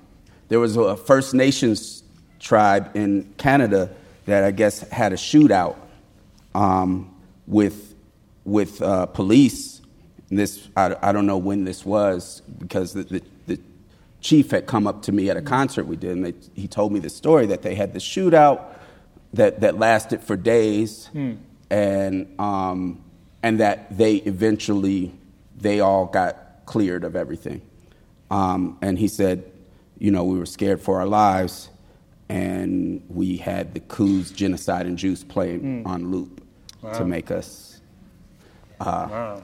there was a First Nations tribe in Canada that I guess had a shootout um, with, with uh, police. And this, I, I don't know when this was because the, the, chief had come up to me at a concert we did, and they, he told me the story that they had the shootout that, that lasted for days, hmm. and, um, and that they eventually, they all got cleared of everything. Um, and he said, you know, we were scared for our lives, and we had the Coups Genocide and Juice playing hmm. on loop wow. to make us uh, wow.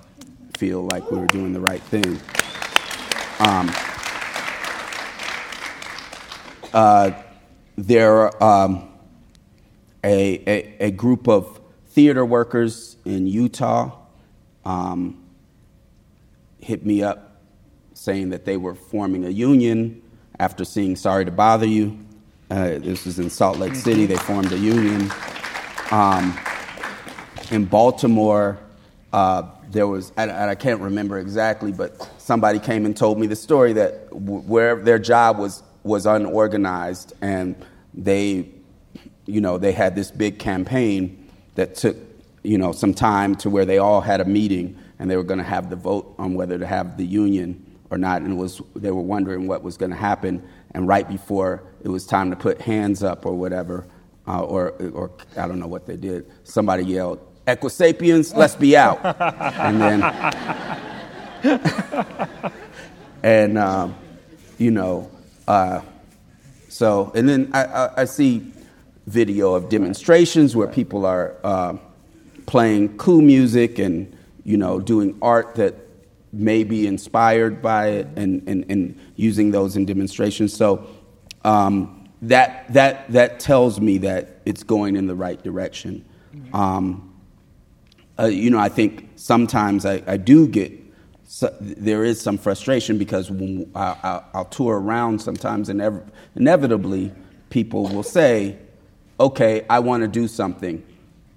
feel like we were doing the right thing. Um, uh, there um, a, a, a, group of theater workers in Utah um, hit me up saying that they were forming a union after seeing Sorry to Bother You. Uh, this was in Salt Lake City. They formed a union. Um, in Baltimore, uh, there was, and I can't remember exactly, but somebody came and told me the story that where their job was was unorganized and they, you know, they had this big campaign that took you know some time to where they all had a meeting and they were going to have the vote on whether to have the union or not, and was they were wondering what was going to happen. And right before it was time to put hands up or whatever, uh, or or I don't know what they did, somebody yelled, "Equisapiens, let's be out!" and then and um, you know, uh, so and then I, I, I, see video of demonstrations where people are uh, playing cool music and you know doing art that may be inspired by it and, and, and using those in demonstrations. So um, that, that, that tells me that it's going in the right direction. Um, uh, you know, I think sometimes I, I do get, so, there is some frustration because when I, will tour around sometimes, and inevitably people will say, okay, I want to do something.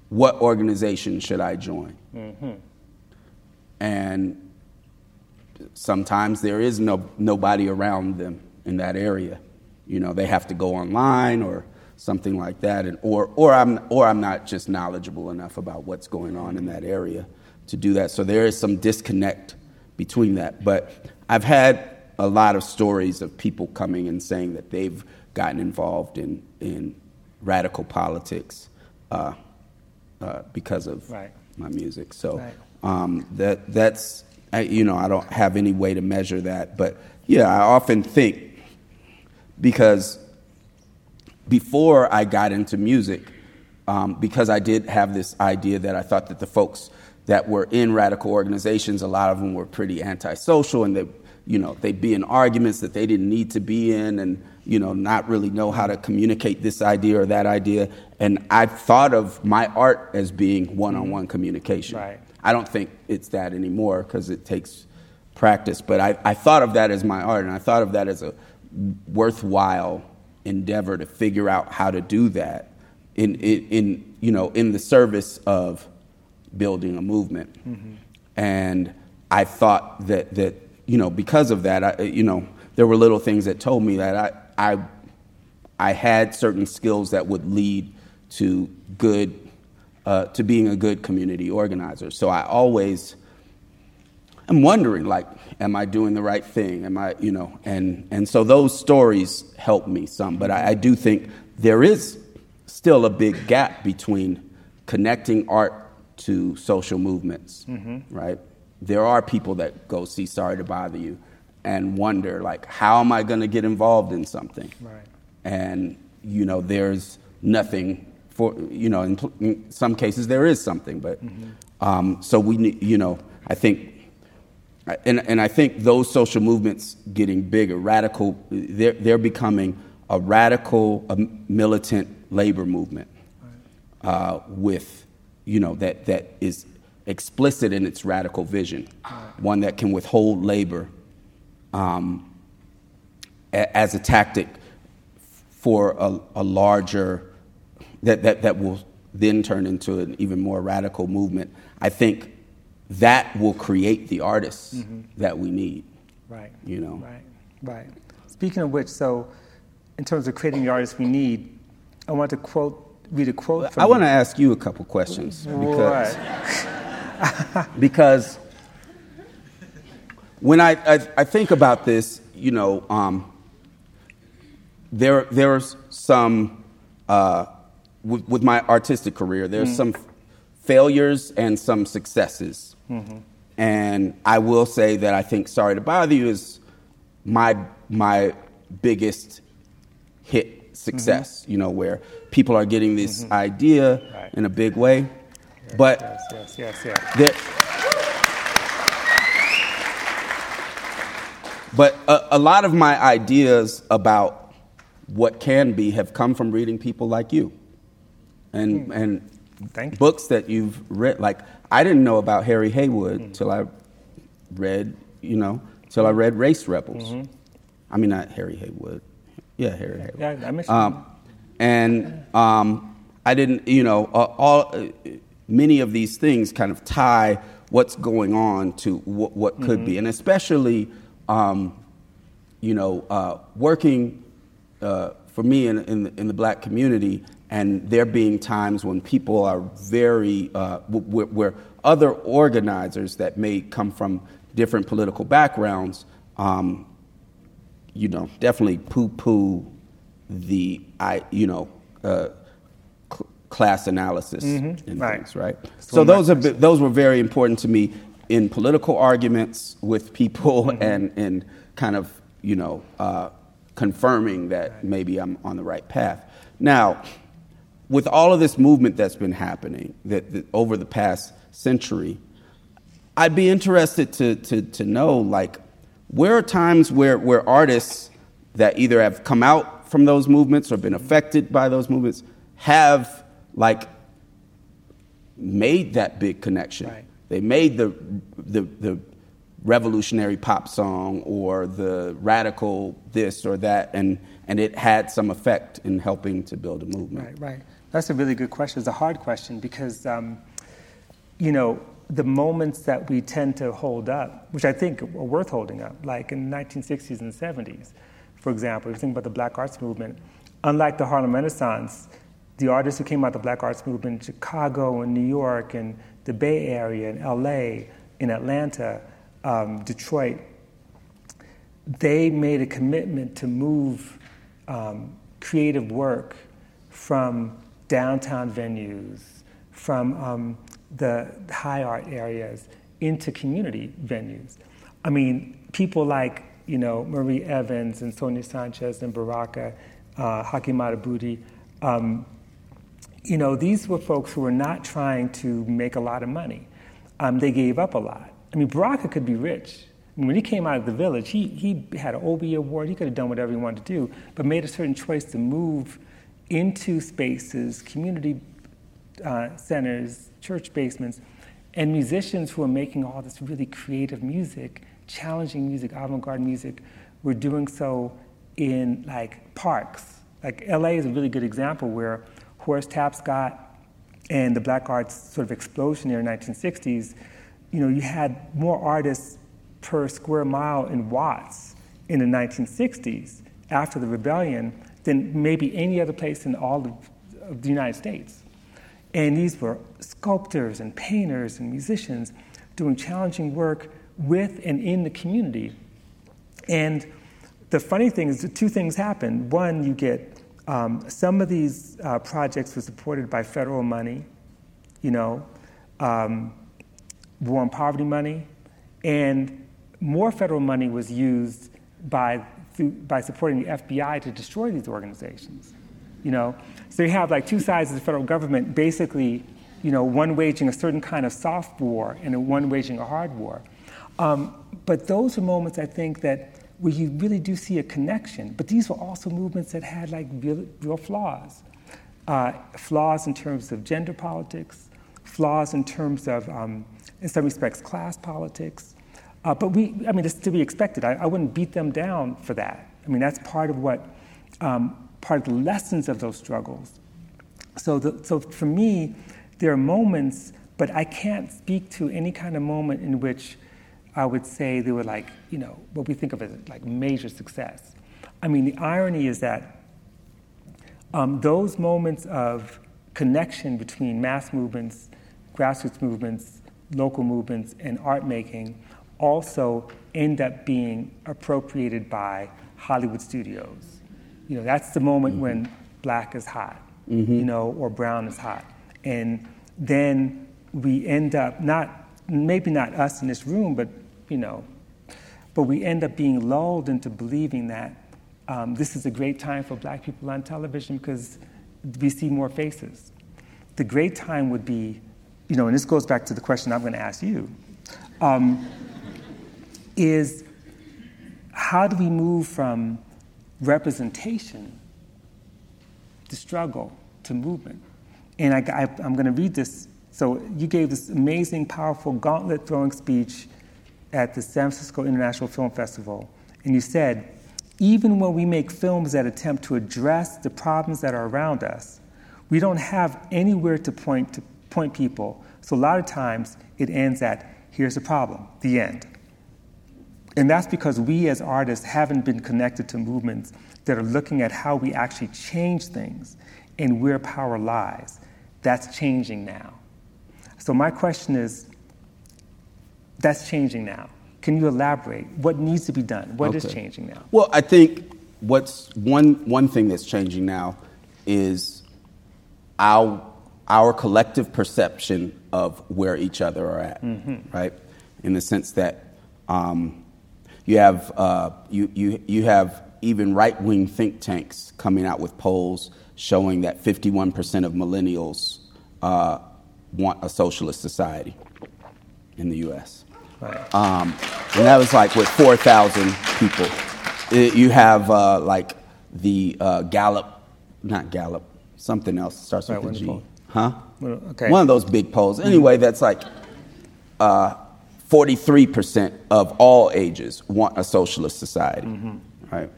What organization should I join? Mm-hmm. And sometimes there is no, nobody around them in that area. You know, they have to go online or something like that, and, or, or, I'm, or I'm not just knowledgeable enough about what's going on in that area to do that. So there is some disconnect between that. But I've had a lot of stories of people coming and saying that they've gotten involved in, in radical politics uh, uh, because of right. my music. So right. um, that, that's I, you know, I don't have any way to measure that. But yeah, I often think because before I got into music, um, because I did have this idea that I thought that the folks that were in radical organizations, a lot of them were pretty antisocial and they, you know, they'd be in arguments that they didn't need to be in and, you know, not really know how to communicate this idea or that idea. And I thought of my art as being one on one communication. Right. I don't think it's that anymore because it takes practice. But I, I thought of that as my art, and I thought of that as a worthwhile endeavor to figure out how to do that in, in, in you know, in the service of building a movement. Mm-hmm. And I thought that, that, you know, because of that, I, you know, there were little things that told me that I, I, I had certain skills that would lead to good uh, to being a good community organizer. So I always am wondering, like, am I doing the right thing? Am I, you know, and, and so those stories help me some. But I, I do think there is still a big gap between connecting art to social movements, mm-hmm. right? There are people that go see Sorry to Bother You and wonder, like, how am I going to get involved in something? Right. And, you know, there's nothing for you know in, in some cases there is something but mm-hmm. um, so we need, you know i think and, and i think those social movements getting bigger radical they're, they're becoming a radical a militant labor movement uh, with you know that that is explicit in its radical vision one that can withhold labor um, a, as a tactic for a, a larger that, that, that will then turn into an even more radical movement. I think that will create the artists mm-hmm. that we need. Right. You know. Right. Right. Speaking of which, so in terms of creating the artists we need, I want to quote read a quote. I want to ask you a couple questions because because when I, I, I think about this, you know, um, there there's some. Uh, with, with my artistic career, there's mm. some failures and some successes. Mm-hmm. And I will say that I think Sorry to Bother You is my, my biggest hit success, mm-hmm. you know, where people are getting this mm-hmm. idea right. in a big way. Yes, but yes, yes, yes, yes. but a, a lot of my ideas about what can be have come from reading people like you and mm. and books that you've read. Like I didn't know about Harry Haywood mm. till I read, you know, till I read Race Rebels. Mm-hmm. I mean, not Harry Haywood. Yeah, Harry Haywood. Yeah, I mentioned. Um, and um, I didn't, you know, uh, all uh, many of these things kind of tie what's going on to what, what could mm-hmm. be, and especially, um, you know, uh, working uh, for me in, in, in the black community, and there being times when people are very, uh, where, where, other organizers that may come from different political backgrounds, um, you know, definitely poo poo the, I, you know, uh, cl- class analysis mm-hmm. and right. things, right? So those are those were very important to me in political arguments with people mm-hmm. and and kind of you know uh, confirming that maybe I'm on the right path. Now, with all of this movement that's been happening that, that over the past century, I'd be interested to, to, to know like where are times where, where artists that either have come out from those movements or been affected by those movements have like made that big connection. Right. They made the, the, the revolutionary pop song or the radical this or that, and, and it had some effect in helping to build a movement. Right, right. That's a really good question. It's a hard question because, um, you know, the moments that we tend to hold up, which I think are worth holding up, like in the 1960s and 70s, for example, if you think about the Black Arts Movement, unlike the Harlem Renaissance, the artists who came out of the Black Arts Movement in Chicago and New York and the Bay Area and LA, in Atlanta, um, Detroit, they made a commitment to move um, creative work from downtown venues, from um, the high art areas into community venues. I mean, people like you know Mari Evans and Sonia Sanchez and Baraka, uh, Haki Madhubuti, um, you know, these were folks who were not trying to make a lot of money. Um, they gave up a lot. I mean, Baraka could be rich. I mean, when he came out of the village, he, he had an Obie Award. He could have done whatever he wanted to do, but made a certain choice to move into spaces, community uh, centers, church basements, and musicians who are making all this really creative music, challenging music, avant-garde music, were doing so in like parks. Like LA is a really good example where Horace Tapscott and the Black Arts sort of explosion in the 1960s you know, you had more artists per square mile in Watts in the 1960s after the rebellion than maybe any other place in all of, of the United States. And these were sculptors and painters and musicians doing challenging work with and in the community. And the funny thing is, two things happen. One, you get um, some of these uh, projects were supported by federal money, you know. Um, war on poverty money, and more federal money was used by, through, by supporting the FBI to destroy these organizations. You know, so you have like two sides of the federal government, basically, you know, one waging a certain kind of soft war and one waging a hard war. Um, but those are moments I think that where you really do see a connection. But these were also movements that had like real, real flaws, uh, flaws in terms of gender politics, flaws in terms of um, in some respects, class politics. Uh, but we, I mean, it's to be expected. I, I, wouldn't beat them down for that. I mean, that's part of what, um, part of the lessons of those struggles. So, the, so for me, there are moments, but I can't speak to any kind of moment in which I would say they were like, you know, what we think of as like major success. I mean, the irony is that um, those moments of connection between mass movements, grassroots movements, local movements and art making also end up being appropriated by Hollywood studios. You know, that's the moment mm-hmm. when black is hot, mm-hmm. you know, or brown is hot. And then we end up not maybe not us in this room, but you know, but we end up being lulled into believing that um, this is a great time for black people on television because we see more faces. The great time would be you know, and this goes back to the question I'm going to ask you, um, is how do we move from representation to struggle to movement? And I, am going to read this. So you gave this amazing, powerful gauntlet throwing speech at the San Francisco International Film Festival, and you said, even when we make films that attempt to address the problems that are around us, we don't have anywhere to point to point people. So a lot of times it ends at here's the problem, the end. And that's because we as artists haven't been connected to movements that are looking at how we actually change things and where power lies. That's changing now. So, my question is that's changing now. Can you elaborate? What needs to be done? What okay. is changing now? Well, I think what's one, one thing that's changing now is our, our collective perception of where each other are at, mm-hmm. right? In the sense that um, you, have, uh, you, you, you have even right wing think tanks coming out with polls showing that 51% of millennials uh, want a socialist society in the US. Right. Um, and that was like with 4,000 people. It, you have uh, like the uh, Gallup, not Gallup, something else starts right, with a G. Huh? okay. One of those big polls. Anyway, that's like uh, 43% of all ages want a socialist society, mm-hmm. right?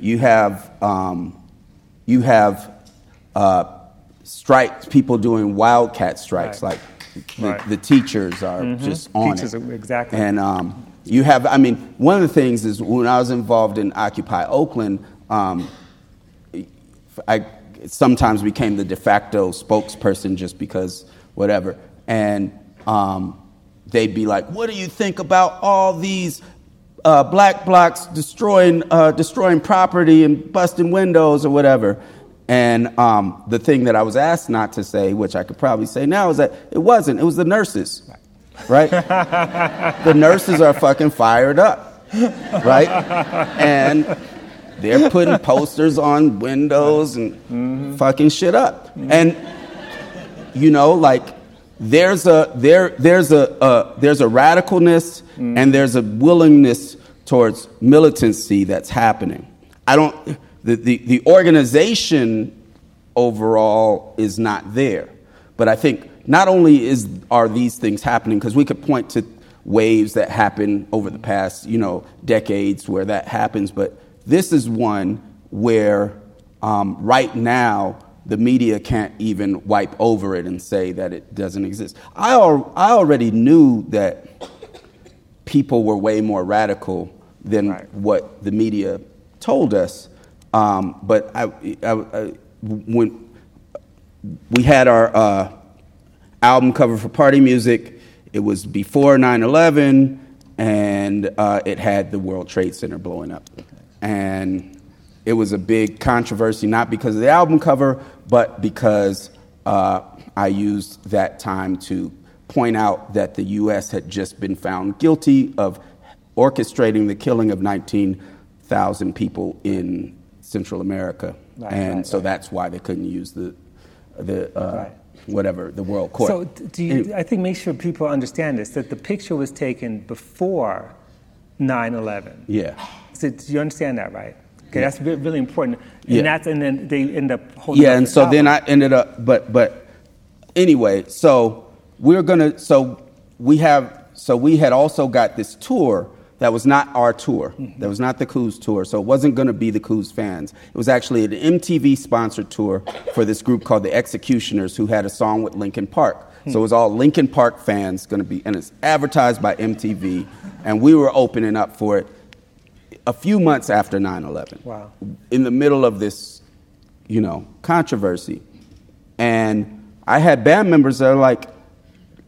You have, um, you have uh, strikes, people doing wildcat strikes, right. like the, right. the, teachers are mm-hmm. just on teachers it. exactly. And um, you have, I mean, one of the things is when I was involved in Occupy Oakland, um, I sometimes became the de facto spokesperson just because whatever. And um, they'd be like, "What do you think about all these uh, black blocks destroying uh, destroying property and busting windows or whatever?" And um, the thing that I was asked not to say, which I could probably say now, is that it wasn't. It was the nurses, right? the nurses are fucking fired up, right? And they're putting posters on windows and mm-hmm. fucking shit up. Mm-hmm. And you know, like there's a there there's a uh, there's a radicalness mm-hmm. and there's a willingness towards militancy that's happening. I don't the, the, the organization overall is not there. But I think not only is, are these things happening, because we could point to waves that happen over the past, you know, decades where that happens, but this is one where um, right now the media can't even wipe over it and say that it doesn't exist. I, al- I already knew that people were way more radical than right. what the media told us. Um, but I, I, I, when we had our uh, album cover for Party Music, it was before 9 11, and uh, it had the World Trade Center blowing up. And it was a big controversy, not because of the album cover, but because uh, I used that time to point out that the U.S. had just been found guilty of orchestrating the killing of 19,000 people in Central America, right, and right, so right. that's why they couldn't use the the uh, whatever the world court. So, do you, I think make sure people understand this that the picture was taken before 9/11. Yeah. So, do you understand that, right? Okay, that's really important. And yeah. that's and then they end up holding. Yeah, and so then I ended up, but but anyway, so we're gonna so we have so we had also got this tour that was not our tour. Mm-hmm. That was not the Coup's tour. So it wasn't going to be the Coup's fans. It was actually an MTV sponsored tour for this group called the X-Ecutioners who had a song with Linkin Park. Mm-hmm. So it was all Linkin Park fans going to be, and it's advertised by MTV. And we were opening up for it a few months after 9 11. Wow. In the middle of this, you know, controversy. And I had band members that are like,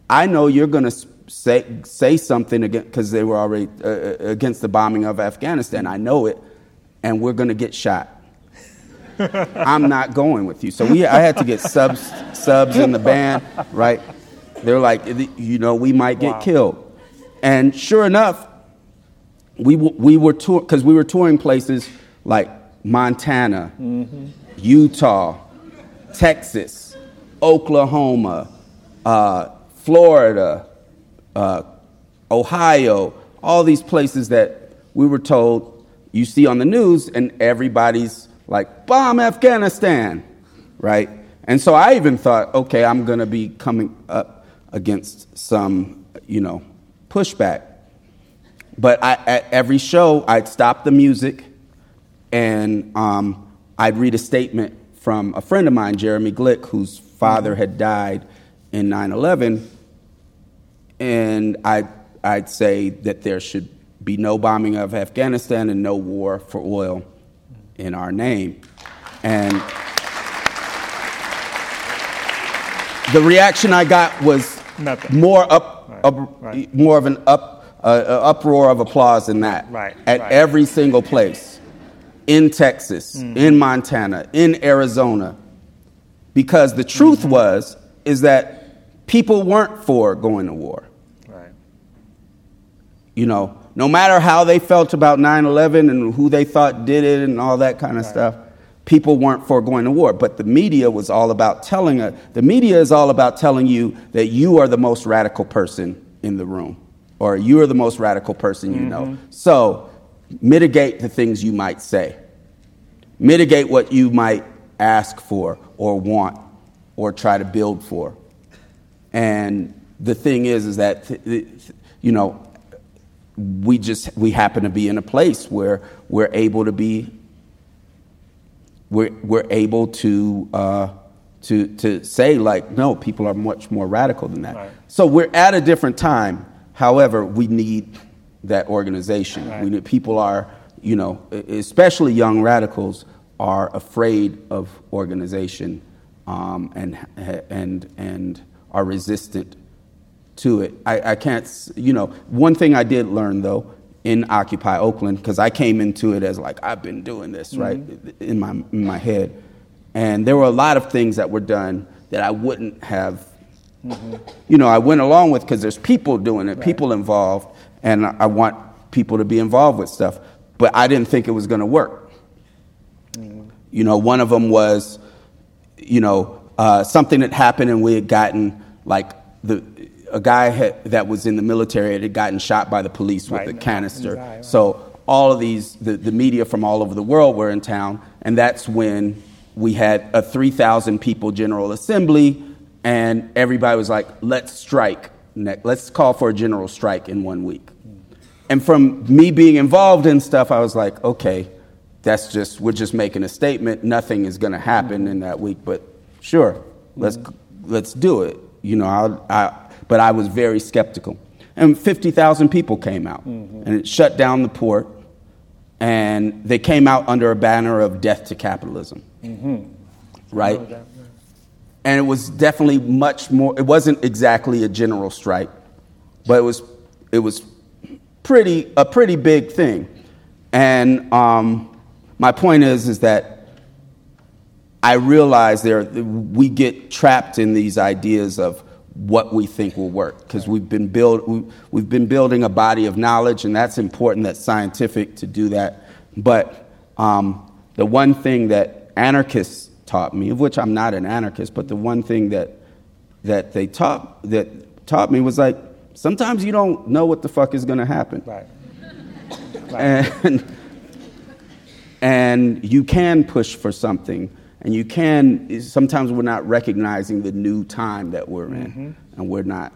I know you're going to say, say something against, because they were already uh, uh, against the bombing of Afghanistan. I know it, and we're going to get shot. I'm not going with you. So we, I had to get subs, subs in the band, right? They're like, you know, we might get wow. killed. And sure enough, we, we were touring, because we were touring places like Montana, mm-hmm. Utah, Texas, Oklahoma, uh, Florida, uh, Ohio, all these places that we were told you see on the news, and everybody's like, bomb Afghanistan, right? And so I even thought, okay, I'm going to be coming up against some, you know, pushback. But I, at every show, I'd stop the music and um, I'd read a statement from a friend of mine, Jeremy Glick, whose father had died in 9 11 and I, I'd say that there should be no bombing of Afghanistan and no war for oil in our name. And the reaction I got was Nothing. more up, Right, up right. more of an up, uh, uh, uproar of applause in that. Right, At right. every single place, in Texas, Mm. in Montana, in Arizona, because the truth Mm-hmm. was is that people weren't for going to war. Right. You know, no matter how they felt about 9/11 and who they thought did it and all that kind of stuff, people weren't for going to war. But the media was all about telling us. The media is all about telling you that you are the most radical person in the room, or you are the most radical person you know. So mitigate the things you might say. Mitigate what you might ask for or want or try to build for. And the thing is, is that th- th- you know, we just we happen to be in a place where we're able to be we're, we're able to uh, to to say like no people are much more radical than that Right. so we're at a different time however we need that organization Right. we need, people are you know especially young radicals are afraid of organization um, and and and are resistant to it. I, I can't, you know, one thing I did learn though in Occupy Oakland, because I came into it as like, I've been doing this, right, in my, in my head. And there were a lot of things that were done that I wouldn't have, you know, I went along with because there's people doing it, people involved, and I want people to be involved with stuff. But I didn't think it was going to work. You know, one of them was, you know, uh, something that happened and we had gotten like the a guy had, that was in the military had gotten shot by the police with Right. a canister. Right, right. So all of these, the, the media from all over the world were in town, and that's when we had a 3,000 people General Assembly, and everybody was like, let's strike. Let's call for a general strike in one week. And from me being involved in stuff, I was like, okay, that's just, we're just making a statement. Nothing is going to happen in that week, but sure, let's, mm-hmm. let's do it. You know, I, I, but I was very skeptical. And 50,000 people came out, mm-hmm. and it shut down the port, and they came out under a banner of death to capitalism. Mm-hmm. Right? And it was definitely much more it wasn't exactly a general strike but it was it was pretty a pretty big thing. And um, my point is is that i realize there we get trapped in these ideas of what we think will work because we've been build we, we've been building a body of knowledge and that's important that's scientific to do that. But um, the one thing that anarchists taught me of which i'm not an anarchist but the one thing that that they taught that taught me was like sometimes you don't know what the fuck is going to happen. Right. and and you can push for something and you can sometimes we're not recognizing the new time that we're in mm-hmm. and we're not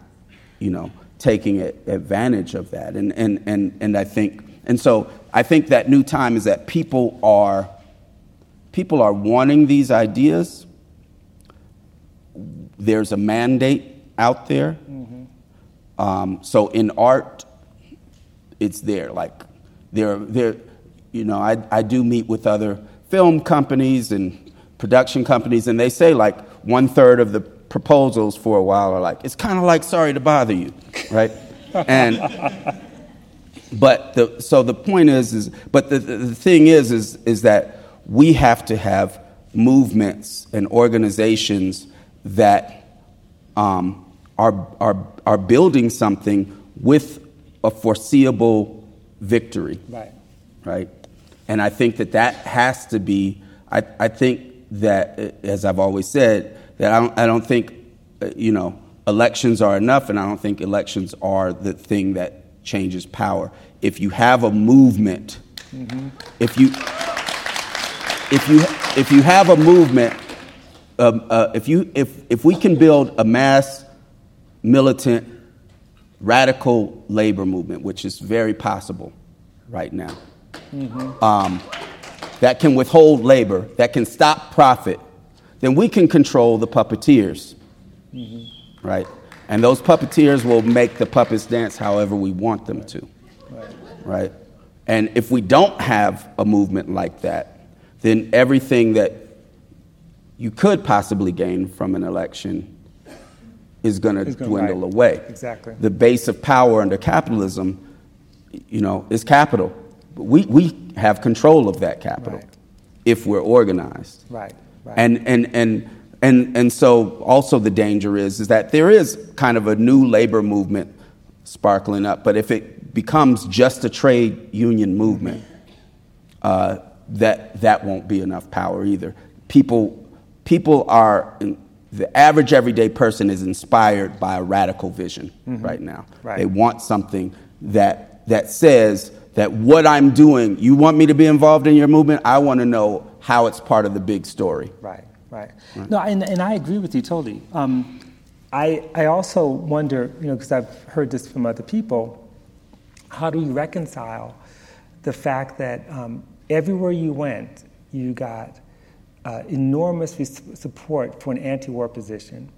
you know taking advantage of that. And, and and and i think and so i think that new time is that people are people are wanting these ideas there's a mandate out there um, so in art it's there. Like there, there, you know, I, I do meet with other film companies and production companies, and they say like one third of the proposals for a while are like, it's kind of like sorry to bother you, right? and but the so the point is is but the, the, the thing is is is that we have to have movements and organizations that um, are, are, are building something with a foreseeable victory Right. right? And I think that that has to be. I, I think that, as I've always said, that I don't, I don't think, uh, you know, elections are enough, and I don't think elections are the thing that changes power. If you have a movement, if you if you if you have a movement, um, uh, if you if if we can build a mass militant radical labor movement, which is very possible right now, um, that can withhold labor, that can stop profit, then we can control the puppeteers, right? And those puppeteers will make the puppets dance however we want them to. right? And if we don't have a movement like that, then everything that you could possibly gain from an election is going to dwindle right. away. Exactly. The base of power under capitalism, you know, is capital. We, we have control of that capital Right. if we're organized. Right, right. And, and, and, and, and so also the danger is, is that there is kind of a new labor movement sparkling up, but if it becomes just a trade union movement, uh, that, that won't be enough power either. People, people are, the average everyday person is inspired by a radical vision right now. Mm-hmm. Right. They want something that, that says that what I'm doing, you want me to be involved in your movement? I want to know how it's part of the big story. Right, right. No, and, and I agree with you totally. Um, I, I also wonder, you know, because I've heard this from other people, how do we reconcile the fact that um, everywhere you went, you got uh, enormous res- support for an anti war position?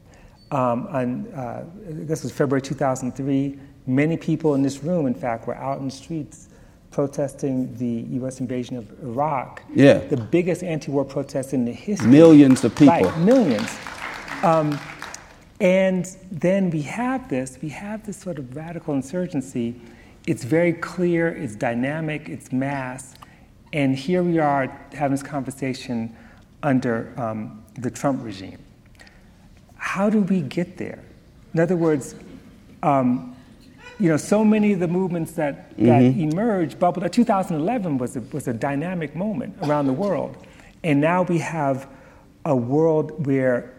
Um, on, uh, this was February 2003. Many people in this room, in fact, were out in the streets protesting the U.S. invasion of Iraq. Yeah. The biggest anti war protest in the history. Millions of people. Right, millions. Um, and then we have this, we have this sort of radical insurgency. It's very clear, it's dynamic, it's mass. And here we are having this conversation under um, the Trump regime. How do we get there? In other words, um, you know, so many of the movements that, that emerged, but but 2011 was a, was a dynamic moment around the world. And now we have a world where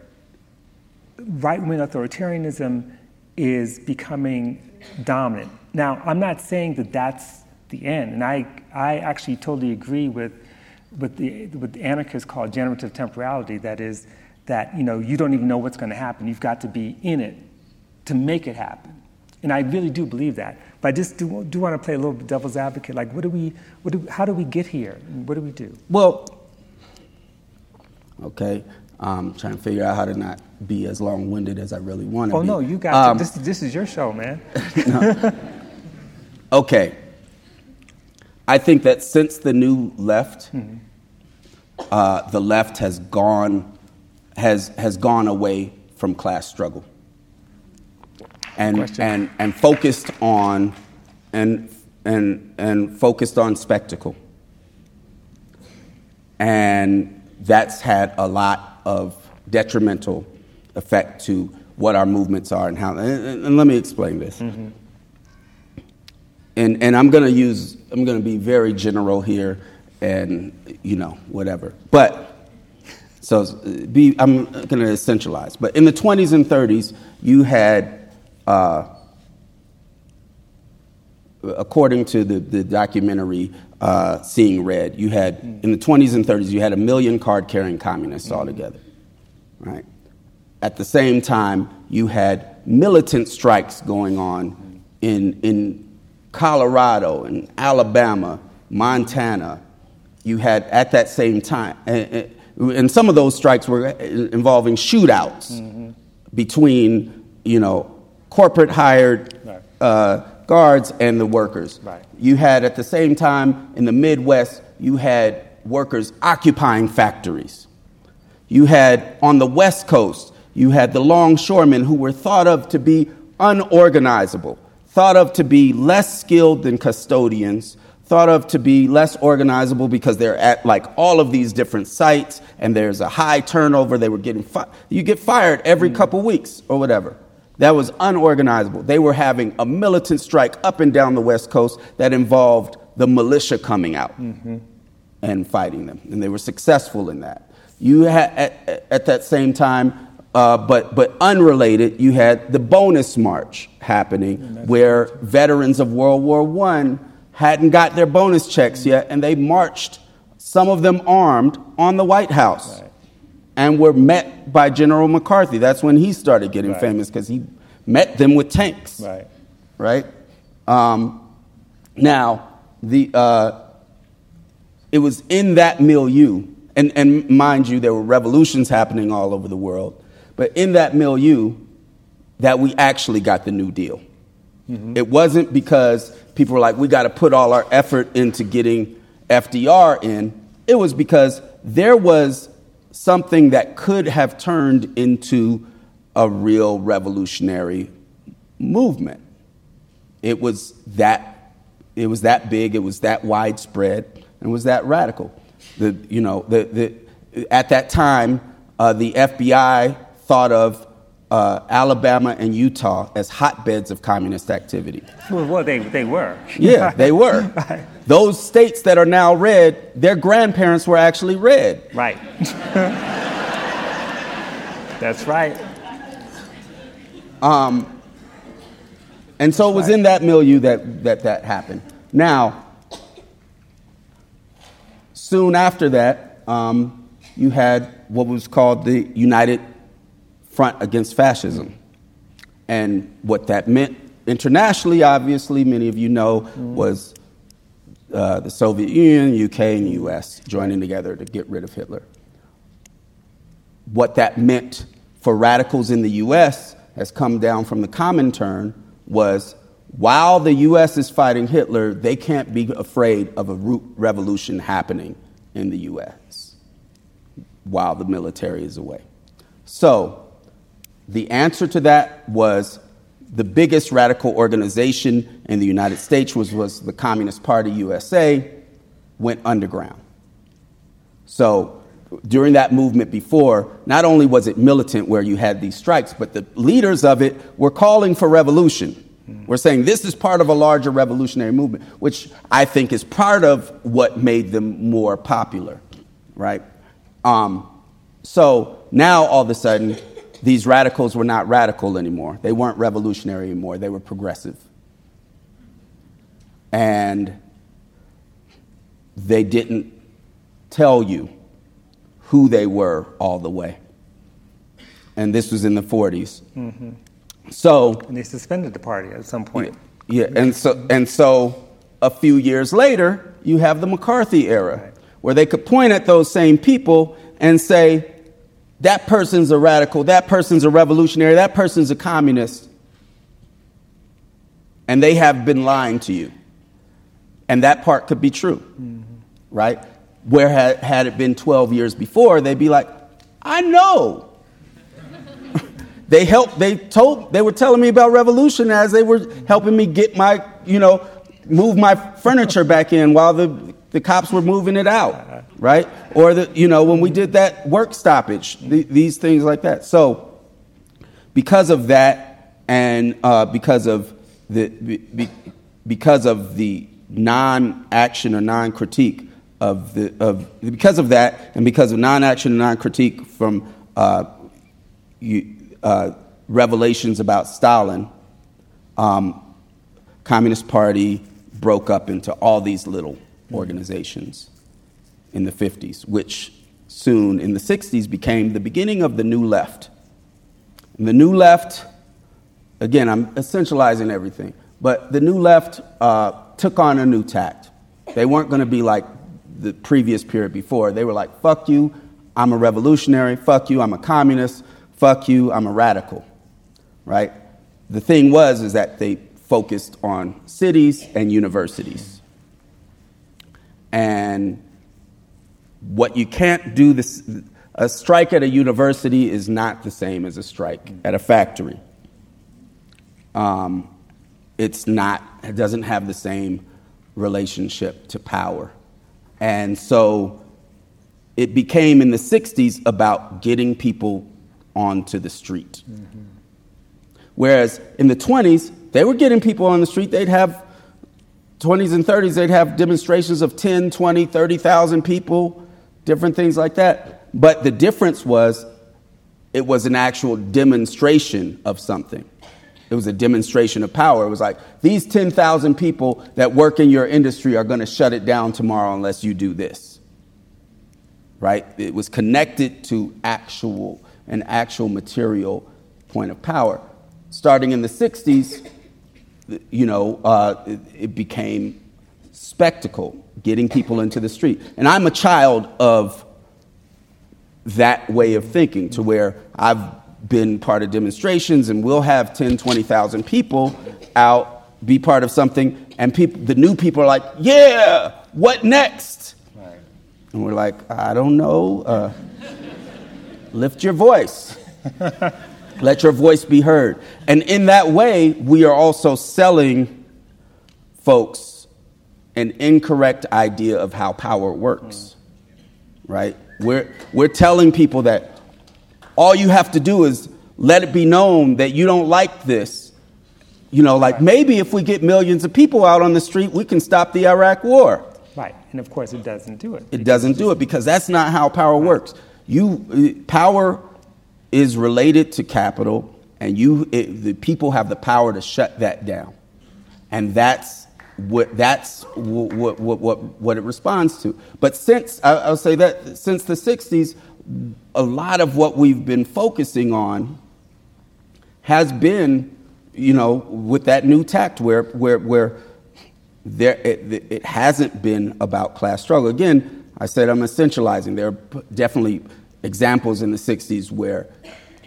right wing authoritarianism is becoming dominant. Now, I'm not saying that that's the end, and I, I actually totally agree with, with, the, with the anarchists called generative temporality that is, that you, know, you don't even know what's going to happen. You've got to be in it to make it happen. And I really do believe that. But I just do, do want to play a little bit devil's advocate. Like, what do we, what do, how do we get here? What do we do? Well, okay. I'm trying to figure out how to not be as long winded as I really want to Oh, be. no, you got Um. This, this is your show, man. Okay. I think that since the new left, uh, the left has gone, has, has gone away from class struggle and, Question. and, and focused on and, and, and focused on spectacle. And that's had a lot of detrimental effect to what our movements are and how. And, and- and let me explain this. And, and I'm going to use, I'm going to be very general here and, you know, whatever. But, so be, I'm going to essentialize. But in the 20s and 30s, you had, uh, according to the, the documentary uh, Seeing Red, you had, in the 20s and 30s, you had a million card carrying communists altogether, right? At the same time, you had militant strikes going on in, in Colorado and Alabama, Montana. You had at that same time, and, and some of those strikes were involving shootouts between, you know, corporate hired Right. uh, guards and the workers. Right. You had at the same time in the Midwest, you had workers occupying factories. You had on the West Coast, you had the longshoremen who were thought of to be unorganizable, thought of to be less skilled than custodians, thought of to be less organizable because they're at like all of these different sites and there's a high turnover. They were getting fi- you get fired every mm. couple weeks or whatever. That was unorganizable. They were having a militant strike up and down the West Coast that involved the militia coming out mm-hmm. and fighting them, and they were successful in that. You had at, at that same time, uh, but but unrelated, you had the bonus march happening, where veterans of World War One hadn't got their bonus checks yet, and they marched, some of them armed, on the White House, and were met by General McCarthy. That's when he started getting Right. famous because he met them with tanks Right. right? Um, now, the, uh, it was in that milieu, and, and mind you, there were revolutions happening all over the world, but in that milieu that we actually got the New Deal. Mm-hmm. It wasn't because people were like, we got to put all our effort into getting FDR in. It was because there was something that could have turned into a real revolutionary movement. It was that, it was that big, it was that widespread, and was that radical. The, you know, the, the, at that time, uh, the FBI thought of uh, Alabama and Utah as hotbeds of communist activity. Well, well they, they were. Yeah, they were. right. Those states that are now red, their grandparents were actually red. Right. That's right. Um, and so That's it was right. in that milieu that, that that happened. Now, soon after that, um, you had what was called the United Front Against Fascism. And what that meant internationally, obviously, many of you know, was uh, the Soviet Union, UK, and US joining together to get rid of Hitler. What that meant for radicals in the US has come down from the common Comintern was while the US is fighting Hitler, they can't be afraid of a root revolution happening in the US while the military is away. So, the answer to that was the biggest radical organization in the United States was, was the Communist Party USA, went underground. So, during that movement before, not only was it militant where you had these strikes, but the leaders of it were calling for revolution. We're saying this is part of a larger revolutionary movement, which I think is part of what made them more popular, right? Um, so now all of a sudden, these radicals were not radical anymore. They weren't revolutionary anymore. They were progressive. And they didn't tell you who they were all the way. And this was in the 40s. Mm-hmm. So. And they suspended the party at some point. Yeah, yeah, and so and so a few years later, you have the McCarthy era, right. where they could point at those same people and say, that person's a radical, that person's a revolutionary, that person's a communist. And they have been lying to you. And that part could be true, mm-hmm. right? Where had, had it been 12 years before, they'd be like, I know. they helped, they told, they were telling me about revolution as they were helping me get my, you know, move my furniture back in while the, the cops were moving it out, right? Or the, you know, when we did that work stoppage, the, these things like that. So, because of that, and uh, because of the be, because of the non-action or non-critique of the of because of that, and because of non-action and non-critique from uh, you, uh, revelations about Stalin, um, Communist Party broke up into all these little organizations in the 50s, which soon in the 60s became the beginning of the New Left. And the New Left, again, I'm essentializing everything, but the New Left uh, took on a new tact. They weren't going to be like the previous period before. They were like, fuck you, I'm a revolutionary, fuck you, I'm a communist, fuck you, I'm a radical, right? The thing was is that they focused on cities and universities. And what you can't do this a strike at a university is not the same as a strike at a factory. Um, it's not, it doesn't have the same relationship to power. And so it became in the 60s about getting people onto the street. Mm-hmm. Whereas in the 20s, they were getting people on the street. They'd have 20s and 30s, they'd have demonstrations of 10, 20, 30,000 people, different things like that. But the difference was it was an actual demonstration of something. It was a demonstration of power. It was like, these 10,000 people that work in your industry are going to shut it down tomorrow unless you do this. Right? It was connected to actual, an actual material point of power. Starting in the 60s, you know, uh, it, it became spectacle, getting people into the street. And I'm a child of that way of thinking to where I've been part of demonstrations and we'll have 10, 20,000 people out be part of something, and people, the new people are like, yeah, what next? Right. And we're like, I don't know. Uh, lift your voice. Let your voice be heard. And in that way, we are also selling folks an incorrect idea of how power works. Right? We're, we're telling people that all you have to do is let it be known that you don't like this. You know, like maybe if we get millions of people out on the street, we can stop the Iraq war. Right. And of course, it doesn't do it. It doesn't do it because that's not how power works. You uh, power is related to capital, and you it, the people have the power to shut that down, and that's what that's what what what, what it responds to. But since I'll say that since the '60s, a lot of what we've been focusing on has been, you know, with that new tact where where where there it, it hasn't been about class struggle. Again, I said I'm essentializing. There are definitely examples in the 60s where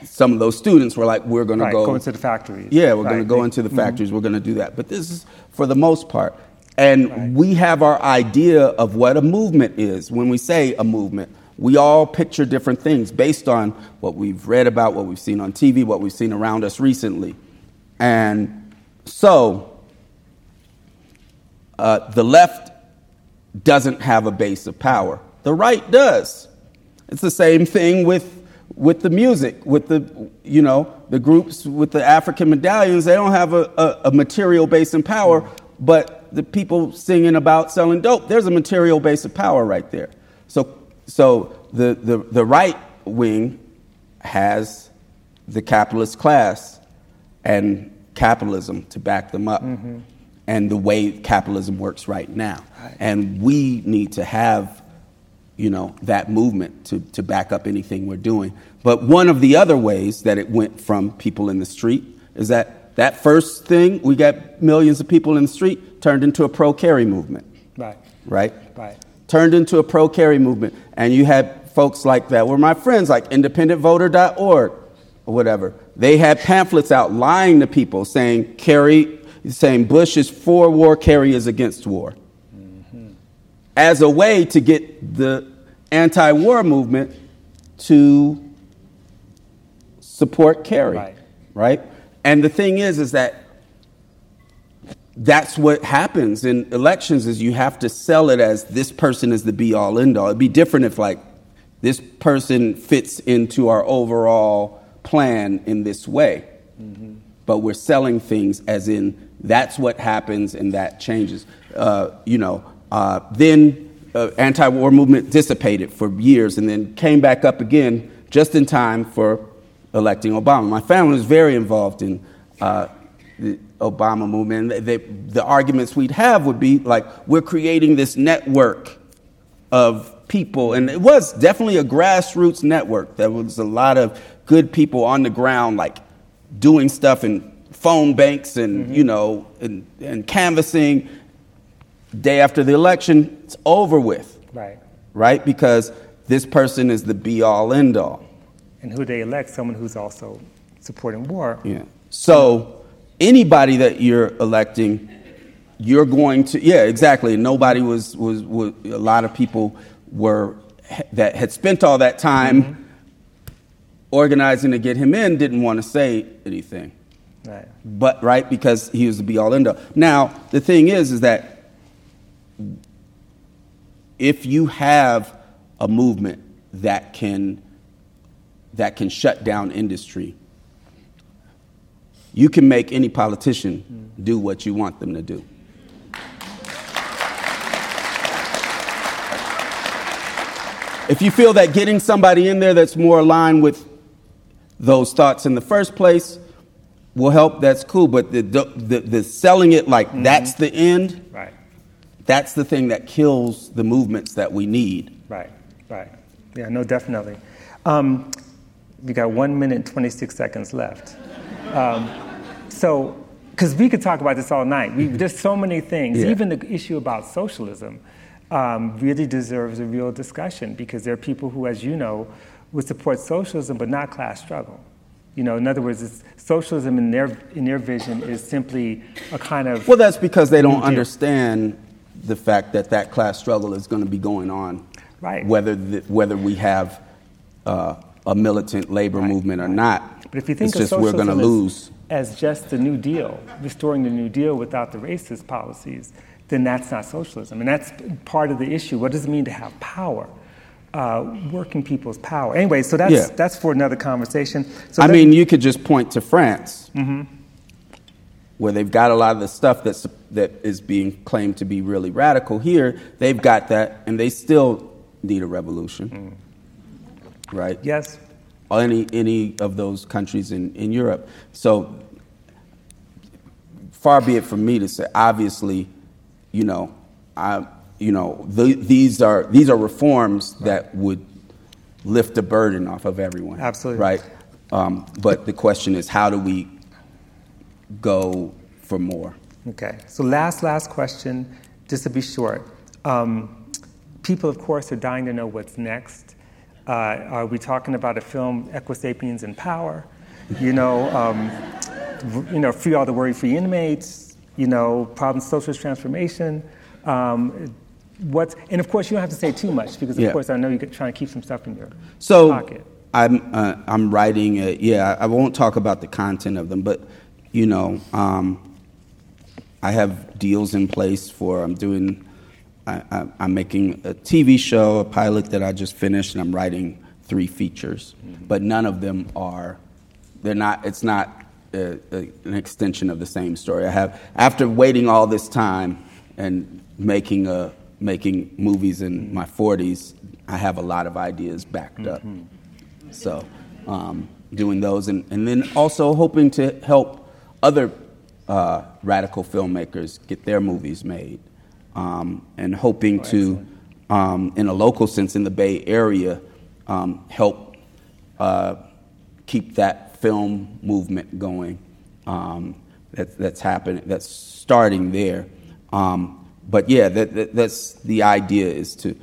some of those students were like, we're going right, to go, go into the factories. Yeah, we're right. going to go into the mm-hmm. factories. Mm-hmm. We're going to do that. But this is for the most part. And right. we have our idea of what a movement is. When we say a movement, we all picture different things based on what we've read about, what we've seen on TV, what we've seen around us recently. And so, uh, the left doesn't have a base of power, the right does. It's the same thing with with the music, with the you know the groups with the African medallions. They don't have a, a, a material base in power, but the people singing about selling dope, there's a material base of power right there. So so the the, the right wing has the capitalist class and capitalism to back them up. Mm-hmm. And the way capitalism works right now. Right. And we need to have you know, that movement to, to back up anything we're doing. But one of the other ways that it went from people in the street is that that first thing, we got millions of people in the street, turned into a pro Kerry movement. Right. Right? Right. Turned into a pro Kerry movement. And you had folks like that were my friends, like independentvoter.org or whatever. They had pamphlets out lying to people saying Kerry, saying Bush is for war, Kerry is against war. As a way to get the anti war movement to support Kerry. Right. right. And the thing is, is that that's what happens in elections is you have to sell it as this person is the be all end all. It'd be different if like this person fits into our overall plan in this way. Mm-hmm. But we're selling things as in that's what happens and that changes. Uh, you know, uh, then uh, anti-war movement dissipated for years and then came back up again just in time for electing Obama. My family was very involved in uh, the Obama movement. They, the arguments we'd have would be like, we're creating this network of people, and it was definitely a grassroots network. There was a lot of good people on the ground, like doing stuff in phone banks and mm-hmm. you know and, and canvassing day after the election, it's over with. Right. Right? Because this person is the be all end all. And who they elect, someone who's also supporting war. Yeah. So anybody that you're electing, you're going to yeah, exactly. Nobody was was, was a lot of people were that had spent all that time mm-hmm. organizing to get him in didn't want to say anything. Right. But right because he was the be all end all. Now, the thing is is that if you have a movement that can that can shut down industry, you can make any politician do what you want them to do. If you feel that getting somebody in there that's more aligned with those thoughts in the first place will help, that's cool. But the, the, the selling it like mm-hmm. that's the end, right. That's the thing that kills the movements that we need. Right, right. Yeah, no, definitely. Um, we got one minute, 26 seconds left. Um, so, because we could talk about this all night. We, there's so many things. Yeah. Even the issue about socialism um, really deserves a real discussion because there are people who, as you know, would support socialism but not class struggle. You know, in other words, it's, socialism in their in their vision is simply a kind of well, that's because they don't understand the fact that that class struggle is going to be going on, right? Whether the, whether we have uh, a militant labor right. movement or not, but if you think it's just we're going to lose as just the New Deal, restoring the New Deal without the racist policies, then that's not socialism, and that's part of the issue. What does it mean to have power? Uh, working people's power. Anyway, so that's yeah. that's for another conversation. So I mean, you could just point to France, mm-hmm. Where they've got a lot of the stuff that's that is being claimed to be really radical. Here, they've got that, and they still need a revolution, mm. right? Yes. Any any of those countries in in Europe. So far be it from me to say, obviously, you know, I you know, the, these are these are reforms right. that would lift the burden off of everyone. Absolutely. Right. Um, but the question is, how do we go for more? Okay. So last last question, just to be short. Um, people, of course, are dying to know what's next. Uh, are we talking about a film, Equisapiens in Power? You know, um, you know, free all the worry-free inmates. You know, problem socialist transformation. Um, what's and of course you don't have to say too much because of yeah. course I know you're trying to keep some stuff in your so pocket. I'm uh, I'm writing a, yeah I won't talk about the content of them but you know um, I have deals in place for I'm doing I, am making a TV show a pilot that I just finished and I'm writing three features mm-hmm. but none of them are they're not it's not a, a, an extension of the same story I have after waiting all this time and making a making movies in my 40s, I have a lot of ideas backed up. Mm-hmm. So, um, doing those, and, and then also hoping to help other uh, radical filmmakers get their movies made, um, and hoping oh, to, um, in a local sense, in the Bay Area, um, help uh, keep that film movement going. Um, that, that's happening. That's starting there. Um, but yeah, that, that, that's the idea is to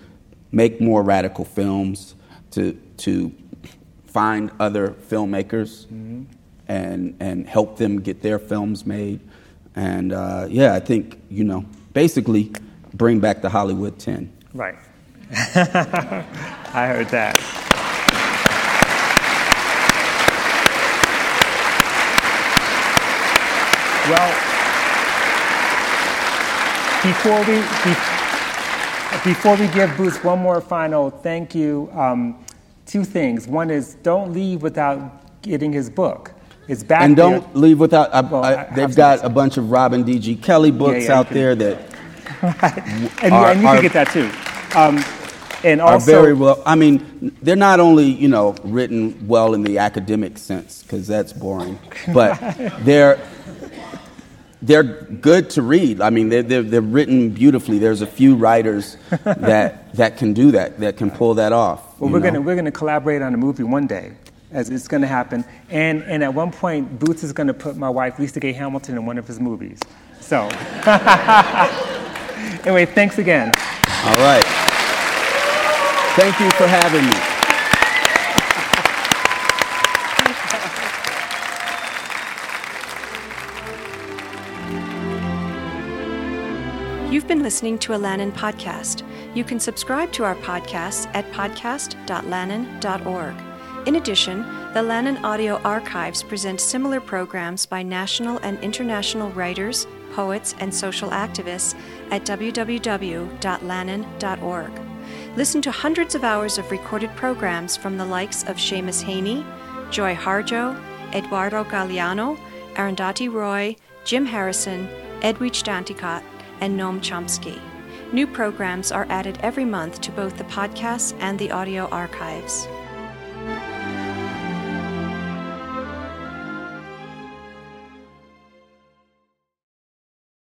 make more radical films, to to find other filmmakers mm-hmm. And and help them get their films made. And uh, yeah, I think you know basically bring back the Hollywood ten. Right. I heard that. Well, before we, before we give Boots one more final thank you, um, two things. One is don't leave without getting his book. It's back And don't there. leave without, I, well, I, they've got a bunch of Robin D.G. Kelley books yeah, yeah, out there that. and, are, and, you can get that too. Um, and also, are very well. I mean, they're not only you know written well in the academic sense because that's boring, but they're they're good to read. I mean, they're, they're, they're, written beautifully. There's a few writers that, that can do that, that can pull that off. Well, we're going to we're gonna collaborate on a movie one day, as it's going to happen. And, and at one point, Boots is going to put my wife, LisaGay Hamilton, in one of his movies. So, anyway, thanks again. All right. Thank you for having me. You've been listening to a Lannan podcast. You can subscribe to our podcasts at podcast.lannan.org. In addition, the Lannan Audio Archives present similar programs by national and international writers, poets, and social activists at www.lannan.org. Listen to hundreds of hours of recorded programs from the likes of Seamus Heaney, Joy Harjo, Eduardo Galeano, Arundhati Roy, Jim Harrison, Edwidge Danticat, and Noam Chomsky. New programs are added every month to both the podcasts and the audio archives.